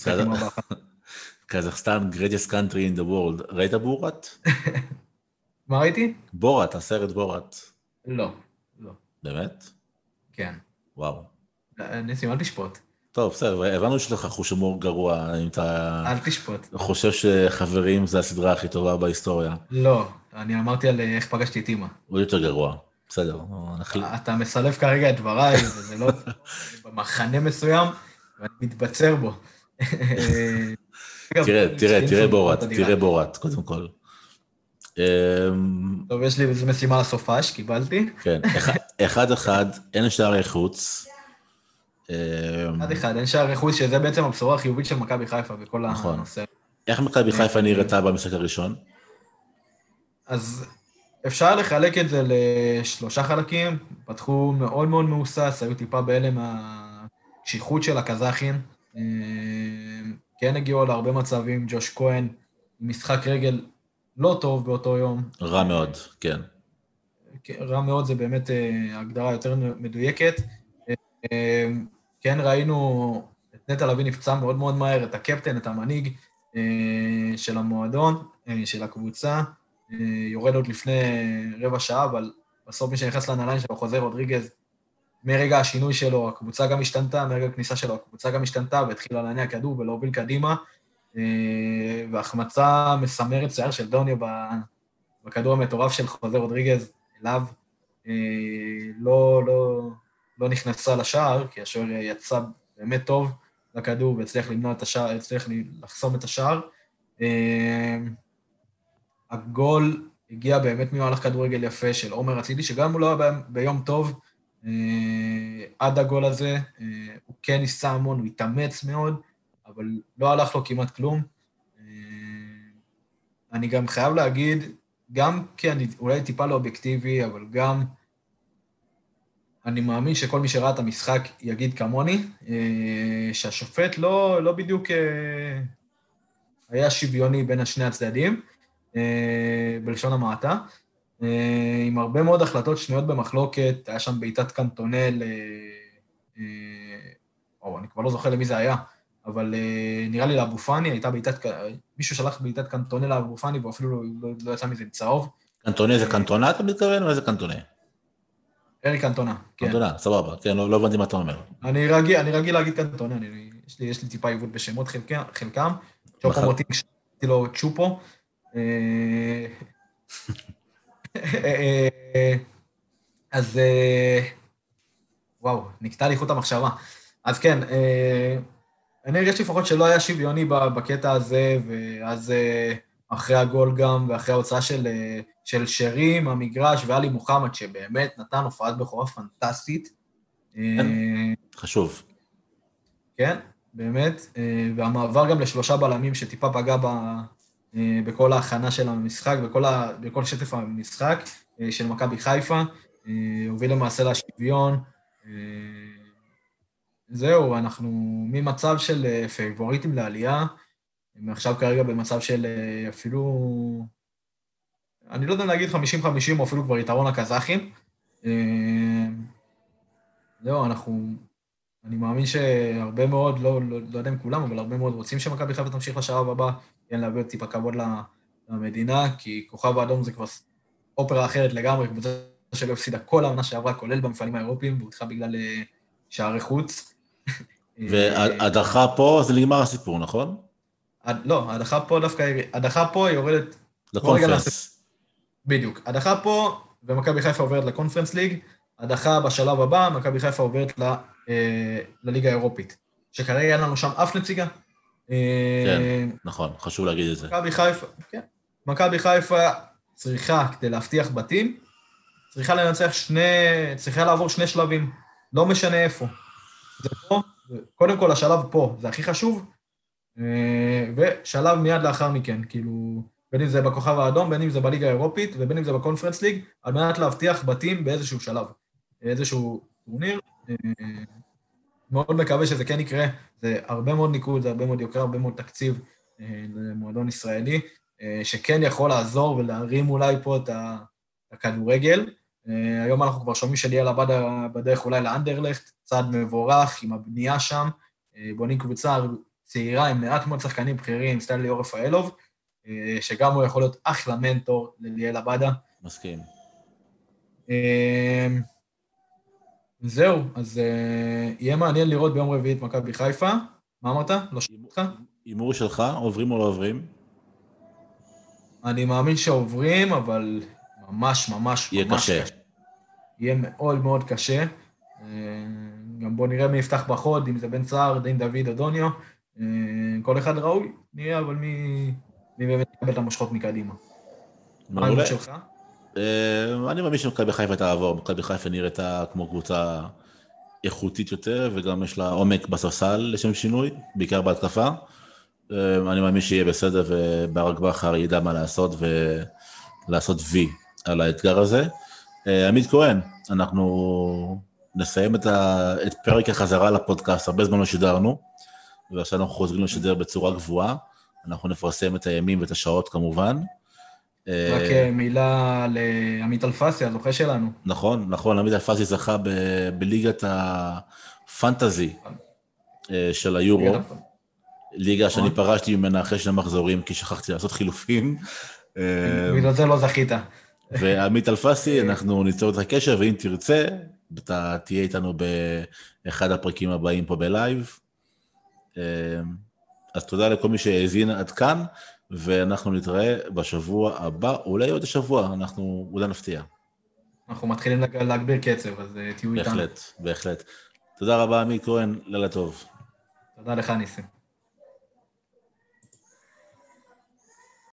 קזחסטן, greatest country in the world. ראית בורת? מה ראיתי? בורת, הסרט בורת. לא, לא. באמת? כן. וואו. ניסים, אל תשפוט. טוב, בסדר, הבנו שיש לך חוש הומור גרוע, אם אתה... אל תשפוט. חושב שחברים זה הסדרה הכי טובה בהיסטוריה. לא, אני אמרתי על איך פגשתי את אימא. הוא יותר גרוע, בסדר. אתה מסלף כרגע את דבריי, וזה לא... במחנה מסוים, ואני מתבצר בו. תראה, תראה, תראה בורת, תראה בורת, קודם כל. אמ, טוב, יש לי איזו משימה לסופש, קיבלתי. כן, אחד-אחד, אין שערי חוץ. אחד אחד, אין שער רכוש, שזה בעצם הבשורה החיובית של מכבי חיפה בכל נכון. הנושא. איך מכבי חיפה נראתה במשחק הראשון? אז אפשר לחלק את זה לשלושה חלקים. פתחו מאוד מאוד מהוסס, היו טיפה בהלם מהקשיחות של הקזחים. אה, כן הגיעו להרבה מצבים, ג'וש כהן, משחק רגל לא טוב באותו יום. רע מאוד, כן. כן רע מאוד זה באמת אה, הגדרה יותר מדויקת. אה, כן ראינו את נטע לביא נפצע מאוד מאוד מהר, את הקפטן, את המנהיג של המועדון, של הקבוצה. יורד עוד לפני רבע שעה, אבל בסוף מי שנכנס לנעליים שלו, חוזר רודריגז, מרגע השינוי שלו, הקבוצה גם השתנתה, מרגע הכניסה שלו, הקבוצה גם השתנתה, והתחילה להניע כדור ולהוביל קדימה. אה, והחמצה מסמרת שיער של דוניו בכדור המטורף של חוזה רודריגז אליו. אה, לא, לא, לא נכנסה לשער, כי השוער יצא באמת טוב לכדור והצליח למנוע את השער, הצליח לחסום את השער. אה, הגול הגיע באמת ממהלך כדורגל יפה של עומר אצילי, שגם הוא לא היה ביום טוב, אה, עד הגול הזה, אה, הוא כן ניסה המון, הוא התאמץ מאוד, אבל לא הלך לו כמעט כלום. אה, אני גם חייב להגיד, גם כי אני אולי טיפה לא אובייקטיבי, אבל גם אני מאמין שכל מי שראה את המשחק יגיד כמוני, שהשופט לא, לא בדיוק היה שוויוני בין השני הצדדים. אה, בלשון המעטה, אה, עם הרבה מאוד החלטות שנויות במחלוקת, היה שם בעיטת קנטונל, אה, או אני כבר לא זוכר למי זה היה, אבל נראה לי לאבו פאני, הייתה בעיטת, מישהו שלח בעיטת קנטונל לאבו פאני ואפילו לא, לא, לא יצא מזה צהוב. קנטונה זה קנטונה אתה מתכוון או איזה קנטונה? ארי קנטונה, כן. קנטונה, סבבה, כן, לא, לא הבנתי מה אתה אומר. אני רגיל, אני רגיל להגיד קנטונה, אני, יש, לי, יש לי טיפה עיוות בשמות חלקם, חלקם. צ'ופו מוטינג, קראתי לו צ'ופו, אה, אה, אז אה, וואו, נקטע לי חוט המחשבה. אז כן, אני הרגשתי לפחות שלא היה שוויוני בקטע הזה, ואז אחרי הגול גם, ואחרי ההוצאה של, של שרי מהמגרש, ואלי מוחמד, שבאמת נתן הופעת בכורה פנטסטית. כן, חשוב. כן, באמת, והמעבר גם לשלושה בלמים שטיפה פגע אה, בכל ההכנה של המשחק, בכל, ה, בכל שטף המשחק אה, של מכבי חיפה, אה, הוביל למעשה לשוויון. זהו, אנחנו ממצב של פייבוריטים לעלייה, ועכשיו כרגע במצב של אפילו, אני לא יודע להגיד 50-50 או אפילו כבר יתרון הקזחים. זהו, אנחנו, אני מאמין שהרבה מאוד, לא, לא, לא יודע אם כולם, אבל הרבה מאוד רוצים שמכבי חיפה תמשיך לשלב הבא, כן, להביא טיפה כבוד למדינה, כי כוכב האדום זה כבר אופרה אחרת לגמרי, קבוצה שלא הפסידה כל העונה שעברה, כולל במפעלים האירופיים, והודחה בגלל אה, שערי חוץ. והדחה פה זה נגמר הסיפור, נכון? לא, הדחה פה דווקא, הדחה פה יורדת... לקונפרנס. בדיוק. הדחה פה, ומכבי חיפה עוברת לקונפרנס ליג, הדחה בשלב הבא, מכבי חיפה עוברת אה, לליגה האירופית. שכרגע אין לנו שם אף נציגה, כן, אה, נכון, חשוב להגיד את זה. מכבי חיפה, כן. מכבי חיפה צריכה, כדי להבטיח בתים, צריכה לנצח שני, צריכה לעבור שני שלבים, לא משנה איפה. זה פה, קודם כל השלב פה, זה הכי חשוב, אה, ושלב מיד לאחר מכן, כאילו, בין אם זה בכוכב האדום, בין אם זה בליגה האירופית, ובין אם זה בקונפרנס ליג, על מנת להבטיח בתים באיזשהו שלב, איזשהו טורניר. אה, מאוד מקווה שזה כן יקרה, זה הרבה מאוד ניקוד, זה הרבה מאוד יוקר, הרבה מאוד תקציב אה, למועדון ישראלי, אה, שכן יכול לעזור ולהרים אולי פה את הכדורגל. אה, היום אנחנו כבר שומעים שליאל עבדה בדרך אולי לאנדרלכט, צעד מבורך עם הבנייה שם, בונים קבוצה צעירה עם מעט מאוד שחקנים בכירים, סטייל ליאור רפאלוב, שגם הוא יכול להיות אחלה מנטור לליאל עבדה. מסכים. זהו, אז uh, יהיה מעניין לראות ביום רביעי את מכבי חיפה. מה אמרת? לא שומע אותך? הימור שלך, עוברים או לא עוברים? אני מאמין שעוברים, אבל ממש ממש יהיה ממש קשה. קשה. יהיה מאוד מאוד קשה. גם בואו נראה מי יפתח בחוד, אם זה בן סער, דין דוד או דוניו. Uh, כל אחד ראוי, נראה אבל מי, מי באמת יקבל את המושכות מקדימה. מה ההימור שלך? אה, אני מאמין שמכבי חיפה תעבור, מכבי חיפה נראתה כמו קבוצה איכותית יותר, וגם יש לה עומק בספסל לשם שינוי, בעיקר בהתקפה. אני מאמין שיהיה בסדר, וברק בכר ידע מה לעשות, ולעשות וי על האתגר הזה. עמית כהן, אנחנו נסיים את, ה... את פרק החזרה לפודקאסט, הרבה זמן לא שידרנו, ועכשיו אנחנו חוזרים לשדר בצורה גבוהה. אנחנו נפרסם את הימים ואת השעות כמובן. רק אה, מילה לעמית אלפסי, הזוכה שלנו. נכון, נכון, עמית אלפסי זכה ב... בליגת הפנטזי אה, של היורו. ליגה שאני נכון. פרשתי ממנה אחרי שני מחזורים, כי שכחתי לעשות חילופים. אה, בגלל זה לא זכית. ועמית אלפסי, אנחנו ניצור את הקשר, ואם תרצה, אתה תהיה איתנו באחד הפרקים הבאים פה בלייב. אז תודה לכל מי שהאזין עד כאן, ואנחנו נתראה בשבוע הבא, אולי עוד השבוע, אנחנו אולי נפתיע. אנחנו מתחילים להגביר קצב, אז אה, תהיו איתנו. בהחלט, בהחלט. תודה רבה, עמית כהן, לילה טוב. תודה לך, ניסים.